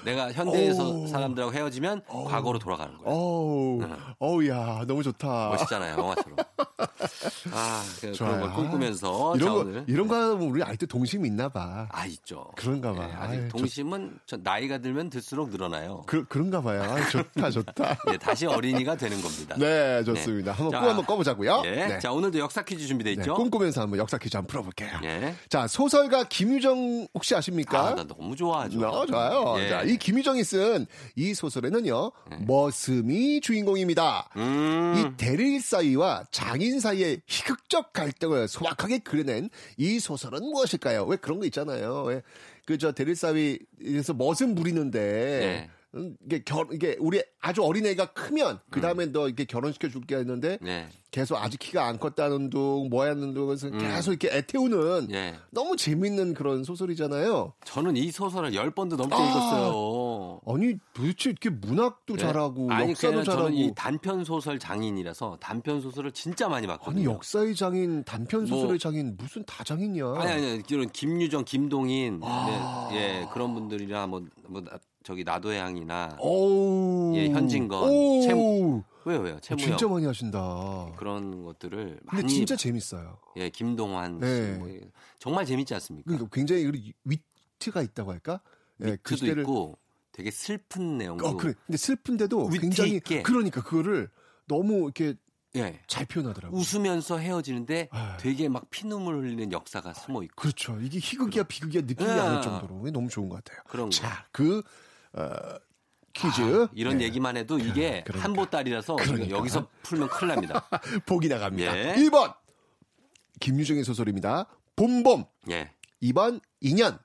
S10: 내가 현대에서
S11: 오.
S10: 사람들하고 헤어지면 과거로 돌아가는 거야.
S11: 어우,
S10: 네.
S11: 어우, 야, 너무 좋다.
S10: 멋있잖아요, 영화처럼. 아, 그. 그런 걸 꿈꾸면서
S11: 이런
S10: 자,
S11: 거
S10: 오늘
S11: 이런 거 하면 우리 아직도 동심이 있나 봐.
S10: 아 있죠.
S11: 그런가 봐.
S10: 예, 아직
S11: 아유,
S10: 동심은 저 나이가 들면 들수록 늘어나요.
S11: 그 그런가 봐요. 아, 좋다, 좋다.
S10: 예, 다시 어린이가 되는 겁니다.
S11: 네, 좋습니다. 한번
S10: 자,
S11: 꿈 한번 꿔보자고요.
S10: 예.
S11: 네.
S10: 자, 오늘도 역사 퀴즈 준비돼
S11: 네,
S10: 있죠?
S11: 꿈꾸면서 한번 역사 퀴즈 한번 풀어볼게요.
S10: 예.
S11: 자, 소설가 김유정 혹시 아십니까?
S10: 아, 나 너무 좋아하죠.
S11: 어, 좋아요.
S10: 예.
S11: 자, 이 김유정이 쓴 이 소설에는요, 머슴이 주인공입니다.
S10: 음.
S11: 이 대릴 사이와 장인 사이의 희극적 갈등을 소박하게 그려낸 이 소설은 무엇일까요? 왜 그런 거 있잖아요. 왜 그저 대릴사위에서 멋은 부리는데
S10: 네.
S11: 음, 이게 결 이게 우리 아주 어린 애가 크면 그 다음에 너 이렇게 결혼시켜 줄게 했는데
S10: 네.
S11: 계속 아직 키가 안 컸다는 둥 뭐하는 둥 그래서
S10: 음.
S11: 계속 이렇게 애태우는
S10: 예.
S11: 너무 재밌는 그런 소설이잖아요.
S10: 저는 이 소설을 열 번도 넘게
S11: 아.
S10: 읽었어요.
S11: 아니 도대체 이렇게 문학도
S10: 네.
S11: 잘하고
S10: 아니,
S11: 역사도 잘하고
S10: 저는 이 단편 소설 장인이라서 단편 소설을 진짜 많이 봤거든요.
S11: 아니 역사의 장인 단편 소설의
S10: 뭐-
S11: 장인 무슨 다 장인이야.
S10: 아니 아니 이런 김유정, 김동인,
S11: 아.
S10: 네, 예 그런 분들이랑 뭐, 뭐 나- 저기 나도양이나
S11: 오.
S10: 예 현진건,
S11: 오.
S10: 채무 왜요 왜요 채무요
S11: 진짜 많이 하신다.
S10: 그런 것들을
S11: 근데
S10: 많이
S11: 진짜 재밌어요.
S10: 예 김동완 씨
S11: 네.
S10: 뭐, 예, 정말 재밌지 않습니까?
S11: 그러니까 굉장히 그 위트가 있다고 할까? 예, 그
S10: 위트도
S11: 시대를-
S10: 있고 되게 슬픈 내용도
S11: 어, 그래. 근데 슬픈데도 굉장히
S10: 있게.
S11: 그러니까 그거를 너무 이렇게
S10: 예.
S11: 잘 표현하더라고. 요
S10: 웃으면서 헤어지는데 되게 막 피눈물 흘리는 역사가 숨어 있고
S11: 그렇죠. 이게 희극이야 비극이야 느낌이
S10: 예.
S11: 않을 정도로 너무 좋은 것 같아요.
S10: 그런 거.
S11: 자, 그 어, 퀴즈
S10: 아, 이런
S11: 네.
S10: 얘기만 해도 이게
S11: 그러니까.
S10: 한보따리라서
S11: 그러니까.
S10: 여기서 풀면 큰일 납니다.
S11: 보기 나갑니다.
S10: 예.
S11: 1번 김유정의 소설입니다. 봄봄.
S10: 예.
S11: 2번 인연.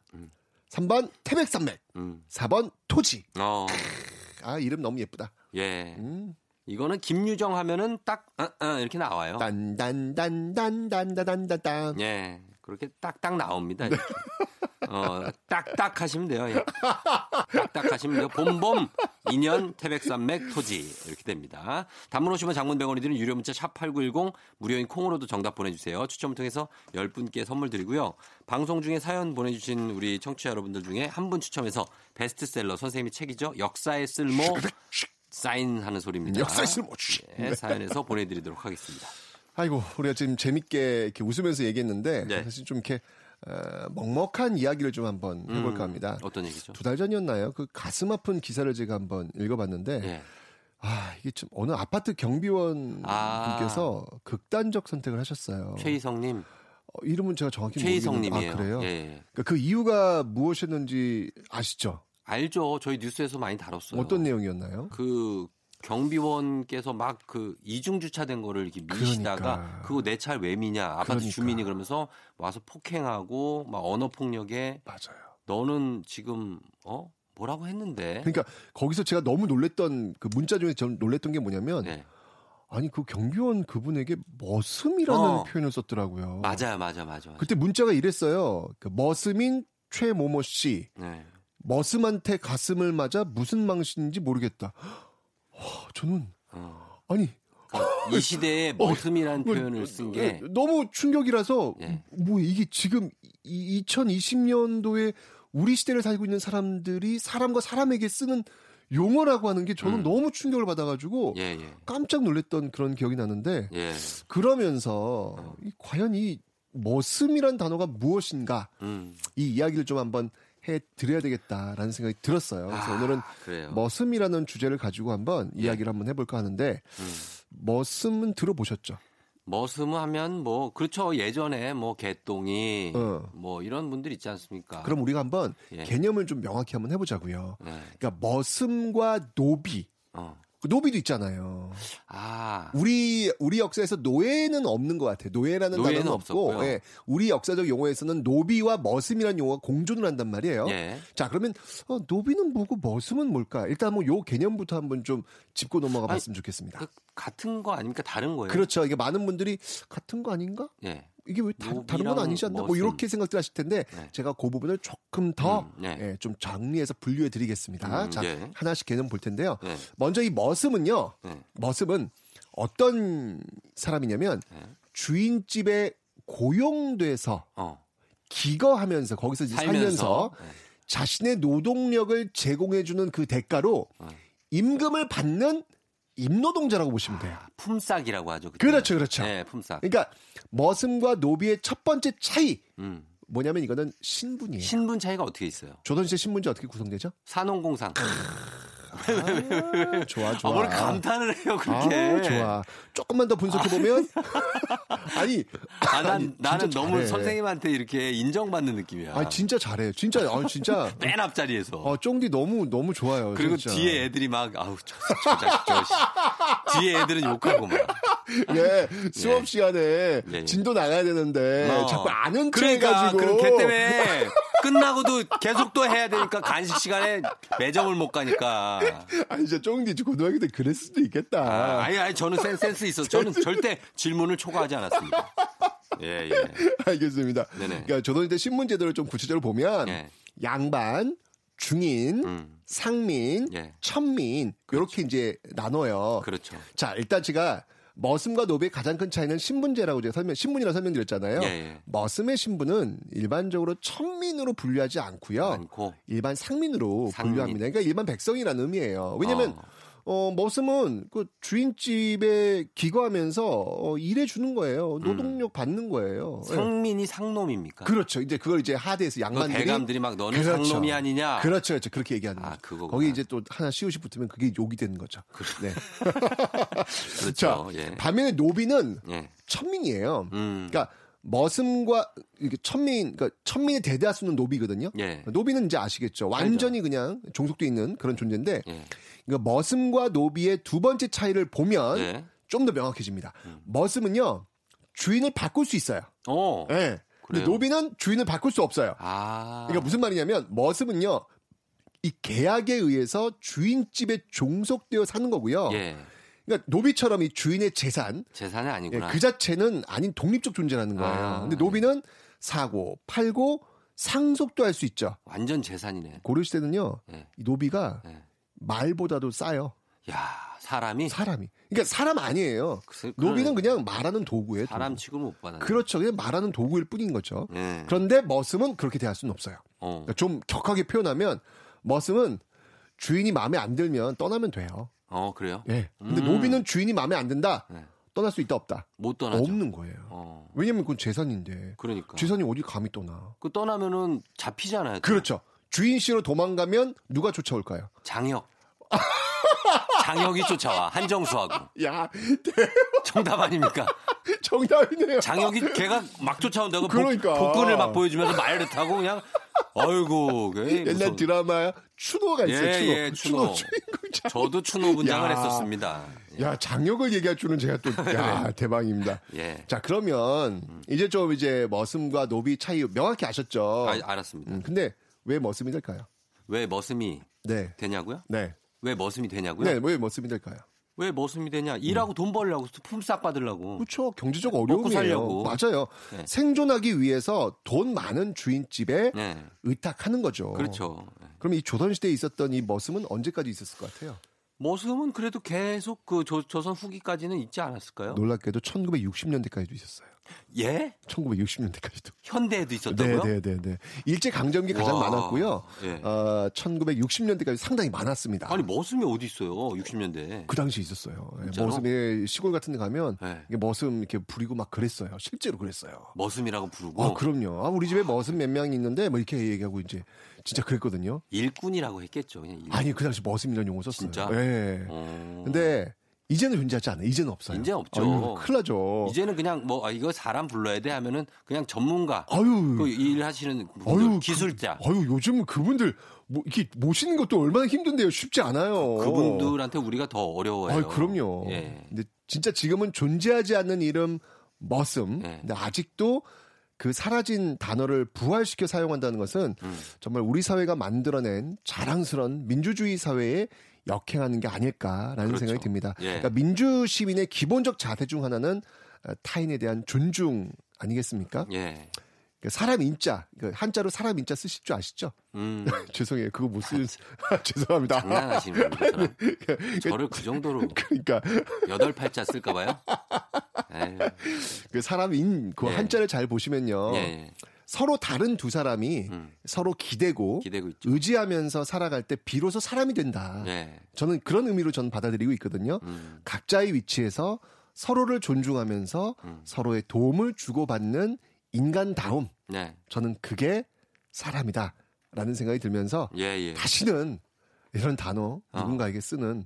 S11: 3번 태백산맥.
S10: 음.
S11: 4번 토지.
S10: 어.
S11: 아 이름 너무 예쁘다.
S10: 예.
S11: 음.
S10: 이거는 김유정 하면은 딱 아, 아, 이렇게 나와요.
S11: 딴딴딴딴딴딴딴딴.
S10: 예. 그렇게 딱딱 나옵니다. 어, 딱딱 하시면 돼요. 예. 딱딱 하시면 돼요. 봄봄, 인연, 태백산맥, 토지. 이렇게 됩니다. 단문 오시면 장문 100원이 드는 유료 문자 샵 8910 무료인 콩으로도 정답 보내주세요. 추첨을 통해서 10분께 선물 드리고요. 방송 중에 사연 보내주신 우리 청취자 여러분들 중에 한 분 추첨해서 베스트셀러 선생님이 책이죠. 역사의 쓸모 사인하는 소리입니다.
S11: 역사의 쓸모.
S10: 네, 사연에서 보내드리도록 하겠습니다.
S11: 아이고 우리가 지금 재밌게 이렇게 웃으면서 얘기했는데
S10: 네.
S11: 사실 좀 이렇게 어, 먹먹한 이야기를 좀 한번 해볼까 합니다.
S10: 음, 어떤 얘기죠?
S11: 두 달 전이었나요? 그 가슴 아픈 기사를 제가 한번 읽어봤는데
S10: 예.
S11: 아 이게 좀 어느 아파트 경비원
S10: 아.
S11: 분께서 극단적 선택을 하셨어요.
S10: 최희성님.
S11: 어, 이름은 제가 정확히
S10: 최희성님이에요.
S11: 모르겠는데 아, 그래요?
S10: 예.
S11: 그러니까 그 이유가 무엇이었는지 아시죠?
S10: 알죠. 저희 뉴스에서 많이 다뤘어요.
S11: 어떤 내용이었나요?
S10: 그 경비원께서 막 그 이중 주차된 거를 이렇게 미시다가
S11: 그러니까.
S10: 그거 내차왜 미냐 아파트
S11: 그러니까.
S10: 주민이 그러면서 와서 폭행하고 막 언어 폭력에
S11: 맞아요.
S10: 너는 지금 어 뭐라고 했는데
S11: 그러니까 거기서 제가 너무 놀랬던 그 문자 중에 전 놀랬던 게 뭐냐면
S10: 네.
S11: 아니 그 경비원 그분에게 머슴이라는
S10: 어.
S11: 표현을 썼더라고요.
S10: 맞아요, 맞아, 맞아. 맞아.
S11: 그때 문자가 이랬어요. 그 머슴인 최모모 씨.
S10: 네.
S11: 머슴한테 가슴을 맞아 무슨 망신인지 모르겠다. 와, 저는
S10: 어.
S11: 아니
S10: 그러니까 이 시대에 머슴이라는
S11: 어,
S10: 표현을 쓴 게
S11: 너무 충격이라서
S10: 예.
S11: 뭐 이게 지금 2020년도에 우리 시대를 살고 있는 사람들이 사람과 사람에게 쓰는 용어라고 하는 게 저는
S10: 음.
S11: 너무 충격을 받아가지고
S10: 예, 예.
S11: 깜짝 놀랐던 그런 기억이 나는데
S10: 예.
S11: 그러면서 이 과연 이 머슴이란 단어가 무엇인가
S10: 음.
S11: 이 이야기를 좀 한번 해 드려야 되겠다라는 생각이 들었어요. 그래서
S10: 아,
S11: 오늘은
S10: 그래요.
S11: 머슴이라는 주제를 가지고 한번
S10: 예.
S11: 이야기를 한번 해볼까 하는데
S10: 음.
S11: 머슴은 들어보셨죠?
S10: 머슴 하면 뭐 그렇죠 예전에 뭐 개똥이
S11: 어.
S10: 뭐 이런 분들 있지 않습니까?
S11: 그럼 우리가 한번
S10: 예.
S11: 개념을 좀 명확히 한번 해보자고요.
S10: 네.
S11: 그러니까 머슴과 노비,
S10: 어.
S11: 그 노비도 있잖아요.
S10: 아
S11: 우리 우리 역사에서 노예는 없는 것 같아요. 노예라는
S10: 노예는
S11: 단어는 없고,
S10: 없었고요.
S11: 예, 우리 역사적 용어에서는 노비와 머슴이라는 용어가 공존을 한단 말이에요.
S10: 예.
S11: 자, 그러면 어, 노비는 뭐고 머슴은 뭘까? 일단 뭐 요 개념부터 한번 좀 짚고 넘어가 봤으면 좋겠습니다.
S10: 그 같은 거 아닙니까 다른 거예요?
S11: 그렇죠. 이게 많은 분들이 같은 거 아닌가?
S10: 예.
S11: 이게 왜 다, 다른 건 아니지 않나? 뭐
S10: 머슴.
S11: 이렇게 생각들 하실 텐데
S10: 네.
S11: 제가 그 부분을 조금 더
S10: 음, 네.
S11: 예, 좀 정리해서 분류해 드리겠습니다.
S10: 음,
S11: 자,
S10: 예.
S11: 하나씩 개념 볼 텐데요.
S10: 네.
S11: 먼저 이 머슴은요.
S10: 네.
S11: 머슴은 어떤 사람이냐면
S10: 네.
S11: 주인집에 고용돼서
S10: 어.
S11: 기거하면서 거기서 이제 살면서,
S10: 살면서 네.
S11: 자신의 노동력을 제공해 주는 그 대가로
S10: 어.
S11: 임금을 받는 임노동자라고 보시면 돼요.
S10: 품삯이라고 하죠. 그때.
S11: 그렇죠, 그렇죠.
S10: 네, 품삯.
S11: 그러니까 머슴과 노비의 첫 번째 차이
S10: 음.
S11: 뭐냐면 이거는 신분이에요.
S10: 신분 차이가 어떻게 있어요?
S11: 조선 시대 신분제 어떻게 구성되죠?
S10: 산업공상.
S11: 아, 좋아 좋아.
S10: 아, 뭘 감탄을 해요 그렇게.
S11: 아, 좋아. 조금만 더 분석해 보면 아니,
S10: 아, 난,
S11: 아니,
S10: 나는 너무
S11: 잘해.
S10: 선생님한테 이렇게 인정받는 느낌이야.
S11: 아 진짜 잘해. 진짜 아 진짜
S10: 맨 앞자리에서.
S11: 어 쫑디 너무 너무 좋아요.
S10: 그리고
S11: 진짜.
S10: 뒤에 애들이 막 아우 저, 저 자식 저 씨. 뒤에 애들은 욕하고 막.
S11: 예, 수업
S10: 예.
S11: 시간에
S10: 예.
S11: 진도 나가야 되는데
S10: 어.
S11: 자꾸 아는 체
S10: 그러니까
S11: 해가지고
S10: 그럼 걔 때문에 끝나고도 계속 또 해야 되니까 간식 시간에 매점을 못 가니까.
S11: 아니, 진짜 쫑디 고등학교 때 그랬을 수도 있겠다.
S10: 아, 아니, 아니, 저는 센, 센스 있어. 저는 절대 질문을 초과하지 않았습니다. 예, 예.
S11: 알겠습니다.
S10: 네네.
S11: 그러니까 조선시대 신문 제도를 좀 구체적으로 보면
S10: 예.
S11: 양반, 중인,
S10: 음.
S11: 상민,
S10: 예.
S11: 천민 이렇게 이제 나눠요.
S10: 그렇죠.
S11: 자, 일단 제가 머슴과 노비의 가장 큰 차이는 신분제라고 제가 설명, 신분이라고 설명드렸잖아요.
S10: 예, 예.
S11: 머슴의 신분은 일반적으로 천민으로 분류하지 않고요.
S10: 않고.
S11: 일반 상민으로
S10: 상민.
S11: 분류합니다. 그러니까 일반 백성이라는 의미예요. 왜냐면
S10: 어.
S11: 어, 머슴은 그 주인집에 기거하면서 어, 일해 주는 거예요. 노동력 받는 거예요. 예.
S10: 음. 상민이 상놈입니까?
S11: 그렇죠. 이제 그걸 이제 하드에서
S10: 그
S11: 양반들이
S10: 대감들이 막 너는
S11: 그렇죠.
S10: 상놈이 아니냐.
S11: 그렇죠, 그렇죠. 그렇게 얘기하는
S10: 아,
S11: 거죠.
S10: 그거구나.
S11: 거기 이제 또 하나 시옷이 붙으면 그게 욕이 되는 거죠. 네.
S10: 그렇죠.
S11: 자,
S10: 예.
S11: 반면에 노비는
S10: 예.
S11: 천민이에요.
S10: 음.
S11: 그러니까 머슴과 이렇게 천민, 그러니까 천민의 대다수는 노비거든요.
S10: 예.
S11: 노비는 이제 아시겠죠. 완전히 그냥 종속돼 있는 그런 존재인데,
S10: 예.
S11: 그러니까 머슴과 노비의 두 번째 차이를 보면
S10: 예.
S11: 좀더 명확해집니다.
S10: 음.
S11: 머슴은요 주인을 바꿀 수 있어요.
S10: 어.
S11: 예. 근데? 노비는 주인을 바꿀 수 없어요.
S10: 아.
S11: 그러니까 무슨 말이냐면 머슴은요 이 계약에 의해서 주인집에 종속되어 사는 거고요.
S10: 예.
S11: 그러니까 노비처럼 이 주인의 재산
S10: 재산이
S11: 예,
S10: 아니구나.
S11: 그 자체는 아닌 독립적 존재라는 거예요.
S10: 아,
S11: 근데 노비는 사고, 팔고, 상속도 할 수 있죠.
S10: 완전 재산이네.
S11: 고려 시대는요,
S10: 예.
S11: 이 노비가
S10: 예.
S11: 말보다도 싸요.
S10: 야, 사람이
S11: 사람이. 그러니까 사람 아니에요.
S10: 글쎄,
S11: 노비는. 그냥 말하는 도구예요.
S10: 사람
S11: 도구.
S10: 취급을 못 받아.
S11: 그렇죠. 그냥 말하는 도구일 뿐인 거죠.
S10: 예.
S11: 그런데 머슴은 그렇게 대할 수는 없어요.
S10: 어.
S11: 그러니까 좀 격하게 표현하면 머슴은 주인이 마음에 안 들면 떠나면 돼요.
S10: 어, 그래요?
S11: 예. 근데
S10: 음.
S11: 노비는 주인이 마음에 안 든다.
S10: 네.
S11: 떠날 수 있다 없다.
S10: 못 떠나죠.
S11: 없는 거예요.
S10: 어.
S11: 왜냐면 그건 재산인데.
S10: 그러니까.
S11: 재산이 어디 감히 떠나.
S10: 그 떠나면은 잡히잖아요. 또.
S11: 그렇죠. 주인 씨로 도망가면 누가 쫓아올까요?
S10: 장혁. 장혁이 쫓아와 한정수하고
S11: 야,
S10: 정답 아닙니까?
S11: 정답이네요.
S10: 장혁이 걔가 막 쫓아온다고
S11: 그러니까.
S10: 복, 복근을 막 보여주면서 말을 타고 그냥 그게
S11: 옛날
S10: 무서워.
S11: 드라마 추노가 있어요.
S10: 예,
S11: 추노.
S10: 예, 추노.
S11: 장-
S10: 저도 추노 분장을
S11: 야.
S10: 했었습니다.
S11: 야, 장혁을 얘기할 줄은 제가 또, 야, 대박입니다.
S10: 예.
S11: 자, 그러면, 이제 좀 이제 머슴과 노비 차이 명확히 아셨죠?
S10: 아, 알았습니다.
S11: 음, 근데 왜 머슴이 될까요?
S10: 왜 머슴이
S11: 네.
S10: 되냐고요?
S11: 네.
S10: 왜 머슴이 되냐고요?
S11: 네, 왜 머슴이 될까요?
S10: 왜 머슴이 되냐? 일하고 돈 벌려고 품삯 받으려고.
S11: 그렇죠. 경제적 어려움이에요.
S10: 살려고.
S11: 맞아요.
S10: 네.
S11: 생존하기 위해서 돈 많은 주인집에
S10: 네.
S11: 의탁하는 거죠.
S10: 그렇죠.
S11: 그럼 이 조선시대에 있었던 이 머슴은 언제까지 있었을 것 같아요?
S10: 머슴은 그래도 계속 그 조, 조선 후기까지는 있지 않았을까요?
S11: 놀랍게도 1960년대까지도 있었어요.
S10: 예?
S11: 1960년대까지도.
S10: 현대에도 있었다고요?
S11: 네, 네, 네, 네. 일제 강점기 가장
S10: 와.
S11: 많았고요.
S10: 예.
S11: 어, 1960년대까지 상당히 많았습니다.
S10: 아니 머슴이 어디 있어요? 60년대.
S11: 그 당시에 있었어요. 예,
S10: 진짜로?
S11: 머슴이 시골 같은 데 가면
S10: 네.
S11: 이게 머슴 이렇게 부리고 막 그랬어요. 실제로 그랬어요.
S10: 머슴이라고 부르고
S11: 아, 그럼요. 아, 우리 집에 머슴 몇명 있는데 뭐 이렇게 얘기하고 이제 진짜 그랬거든요.
S10: 일꾼이라고 했겠죠. 일꾼.
S11: 아니, 그 당시 머슴이라는 용어 썼어요.
S10: 진짜?
S11: 예.
S10: 어.
S11: 근데 이제는 존재하지 않아요. 이제는 없어요.
S10: 이제 없죠.
S11: 아유, 큰일 나죠.
S10: 이제는 그냥 뭐 아, 이거 사람 불러야 돼 하면은 그냥 전문가
S11: 아유.
S10: 그 일하시는
S11: 아유,
S10: 기술자
S11: 그, 아유, 요즘 그분들 뭐 이렇게 모시는 것도 얼마나 힘든데요. 쉽지 않아요.
S10: 그분들한테 우리가 더 어려워요.
S11: 아유, 그럼요.
S10: 예.
S11: 근데 진짜 지금은 존재하지 않는 이름 머슴.
S10: 예.
S11: 근데 아직도 그 사라진 단어를 부활시켜 사용한다는 것은
S10: 음.
S11: 정말 우리 사회가 만들어낸 자랑스러운 민주주의 사회에 역행하는 게 아닐까라는
S10: 그렇죠.
S11: 생각이 듭니다.
S10: 예.
S11: 그러니까 민주 시민의 기본적 자세 중 하나는 어, 타인에 대한 존중 아니겠습니까?
S10: 예.
S11: 그러니까 사람 인자, 그 한자로 사람 인자 쓰실 줄 아시죠?
S10: 음.
S11: 죄송해요. 그거 못 쓰는 죄송합니다.
S10: 장난하시는 거예요, 그 사람. 저를 그 정도로
S11: 그러니까
S10: 여덟 팔자 쓸까 봐요. 에휴.
S11: 그 사람인 그
S10: 예.
S11: 한자를 잘 보시면요.
S10: 예, 예.
S11: 서로 다른 두 사람이
S10: 음.
S11: 서로 기대고,
S10: 기대고.
S11: 의지하면서 살아갈 때 비로소 사람이 된다.
S10: 예.
S11: 저는 그런 의미로 저는 받아들이고 있거든요.
S10: 음.
S11: 각자의 위치에서 서로를 존중하면서
S10: 음.
S11: 서로의 도움을 주고받는 인간다움.
S10: 네.
S11: 저는 그게 사람이다라는 생각이 들면서
S10: 예, 예.
S11: 다시는 이런 단어
S10: 어.
S11: 누군가에게 쓰는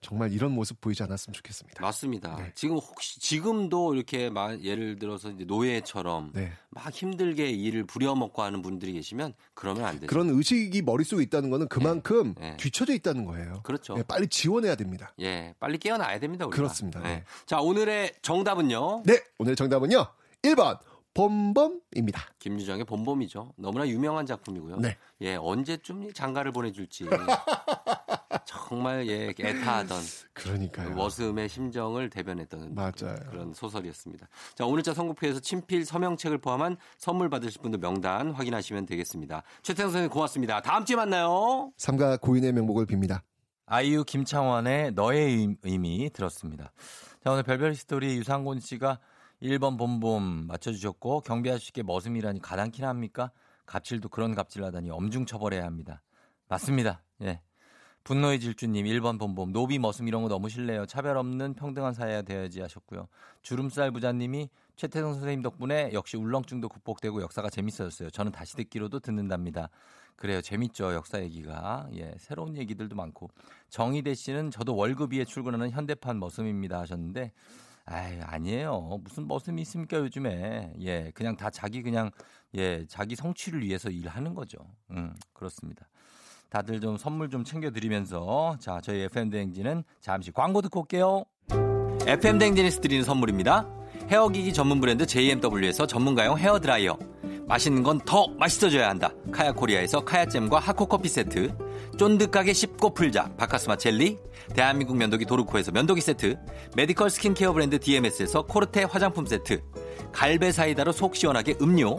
S11: 정말 이런 모습 보이지 않았으면 좋겠습니다.
S10: 맞습니다.
S11: 네.
S10: 지금 혹시 지금도 이렇게 막 예를 들어서 노예처럼
S11: 네.
S10: 막 힘들게 일을 부려먹고 하는 분들이 계시면 그러면 안 되죠.
S11: 그런 의식이 머릿속에 있다는 거는 그만큼
S10: 네. 네.
S11: 뒤쳐져 있다는 거예요.
S10: 그렇죠.
S11: 네, 빨리 지원해야 됩니다.
S10: 예, 빨리 깨어나야 됩니다. 우리가.
S11: 그렇습니다.
S10: 네.
S11: 네.
S10: 자, 오늘의 정답은요.
S11: 네, 오늘 정답은요. 1번 봄봄입니다.
S10: 김유정의 봄봄이죠. 너무나 유명한 작품이고요.
S11: 네.
S10: 예, 언제쯤 장가를 보내줄지 정말 예 애타하던
S11: 그러니까요.
S10: 머슴의 심정을 대변했던
S11: 맞아요.
S10: 그런 소설이었습니다. 자, 오늘자 선곡표에서 친필 서명책을 포함한 선물 받으실 분들 명단 확인하시면 되겠습니다. 최태성 선생님 고맙습니다. 다음 주에 만나요.
S11: 삼가 고인의 명복을 빕니다.
S1: 아이유 김창완의 너의 의- 의미 들었습니다. 자, 오늘 별별 스토리 유상곤 씨가 1번 봄봄 맞춰주셨고, 경비 아저씨께 머슴이라니 가당키나 합니까? 갑질도 그런 갑질하다니 엄중 처벌해야 합니다. 맞습니다. 예. 분노의 질주님 1번 봄봄 노비 머슴 이런 거 너무 싫네요. 차별 없는 평등한 사회가 되어야지 하셨고요. 주름살 부자님이 최태성 선생님 덕분에 역시 울렁증도 극복되고 역사가 재밌어졌어요. 저는 다시 듣기로도 듣는답니다. 그래요. 재밌죠. 역사 얘기가. 예. 새로운 얘기들도 많고. 정희대 씨는 저도 월급 위에 출근하는 현대판 머슴입니다 하셨는데 아이, 아니에요. 무슨 머슴이 있습니까, 요즘에. 예. 그냥 다 자기 그냥 예, 자기 성취를 위해서 일하는 거죠. 음, 그렇습니다. 다들 좀 선물 좀 챙겨드리면서 자 저희 FM 대행진은 잠시 광고 듣고 올게요.
S10: FM 댕지니스 드리는 선물입니다. 헤어기기 전문 브랜드 JMW에서 전문가용 헤어드라이어. 맛있는 건 더 맛있어져야 한다. 카야 코리아에서 카야잼과 하코커피 세트. 쫀득하게 씹고 풀자. 박카스맛 젤리. 대한민국 면도기 도르코에서 면도기 세트. medical 스킨케어 브랜드 DMS에서 코르테 화장품 세트. 갈배 사이다로 속 시원하게 음료.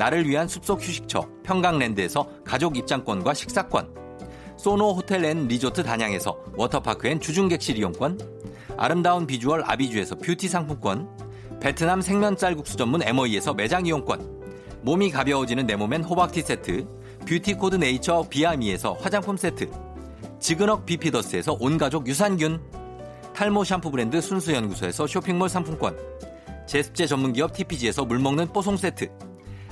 S10: 나를 위한 숲속 휴식처 평강랜드에서 가족 입장권과 식사권, 소노 호텔 앤 리조트 단양에서 워터파크 and 주중객실 이용권, 아름다운 비주얼 아비주에서 뷰티 상품권, 베트남 생면 쌀국수 전문 MOE에서 매장 이용권, 몸이 가벼워지는 내 몸엔 호박티 세트, beauty code nature 비아미에서 화장품 세트, 지근억 비피더스에서 온가족 유산균, 탈모 샴푸 브랜드 순수연구소에서 쇼핑몰 상품권, 제습제 전문기업 TPG에서 물먹는 뽀송 세트,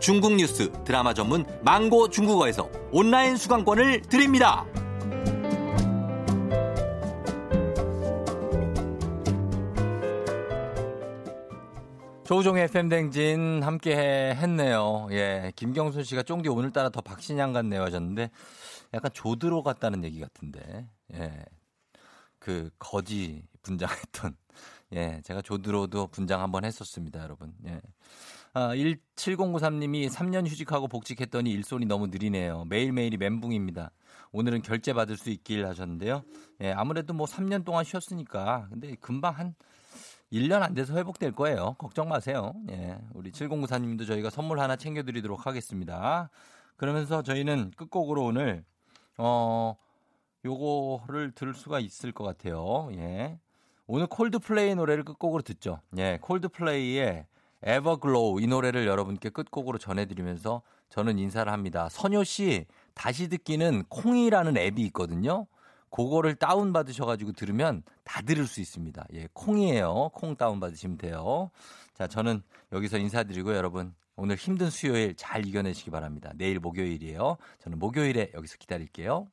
S10: 중국 뉴스 드라마 전문 망고 중국어에서 온라인 수강권을 드립니다.
S1: 조우종의 FM 대행진 함께 했네요. 예. 김경순 씨가 쫑디 오늘따라 더 박신양 같네요 하셨는데 약간 조드로 같다는 얘기 같은데. 예. 그 거지 분장했던 예, 제가 조드로도 분장 한번 했었습니다, 여러분. 예. 아, 17093님이 3년 휴직하고 복직했더니 일손이 너무 느리네요. 매일매일이 멘붕입니다. 오늘은 결제 받을 수 있길 하셨는데요. 예, 아무래도 뭐 3년 동안 쉬었으니까. 근데 금방 한 1년 안 돼서 회복될 거예요. 걱정 마세요. 예. 우리 7094님도 저희가 선물 하나 챙겨드리도록 하겠습니다. 그러면서 저희는 끝곡으로 오늘, 어, 요거를 들을 수가 있을 것 같아요. 예. 오늘 콜드플레이 노래를 끝곡으로 듣죠. 예. 콜드플레이의 Everglow 이 노래를 여러분께 끝곡으로 전해드리면서 저는 인사를 합니다. 선효 씨 다시 듣기는 콩이라는 앱이 있거든요. 그거를 다운 받으셔가지고 들으면 다 들을 수 있습니다. 예, 콩이에요. 콩 다운 받으시면 돼요. 자, 저는 여기서 인사드리고 여러분 오늘 힘든 수요일 잘 이겨내시기 바랍니다. 내일 목요일이에요. 저는 목요일에 여기서 기다릴게요.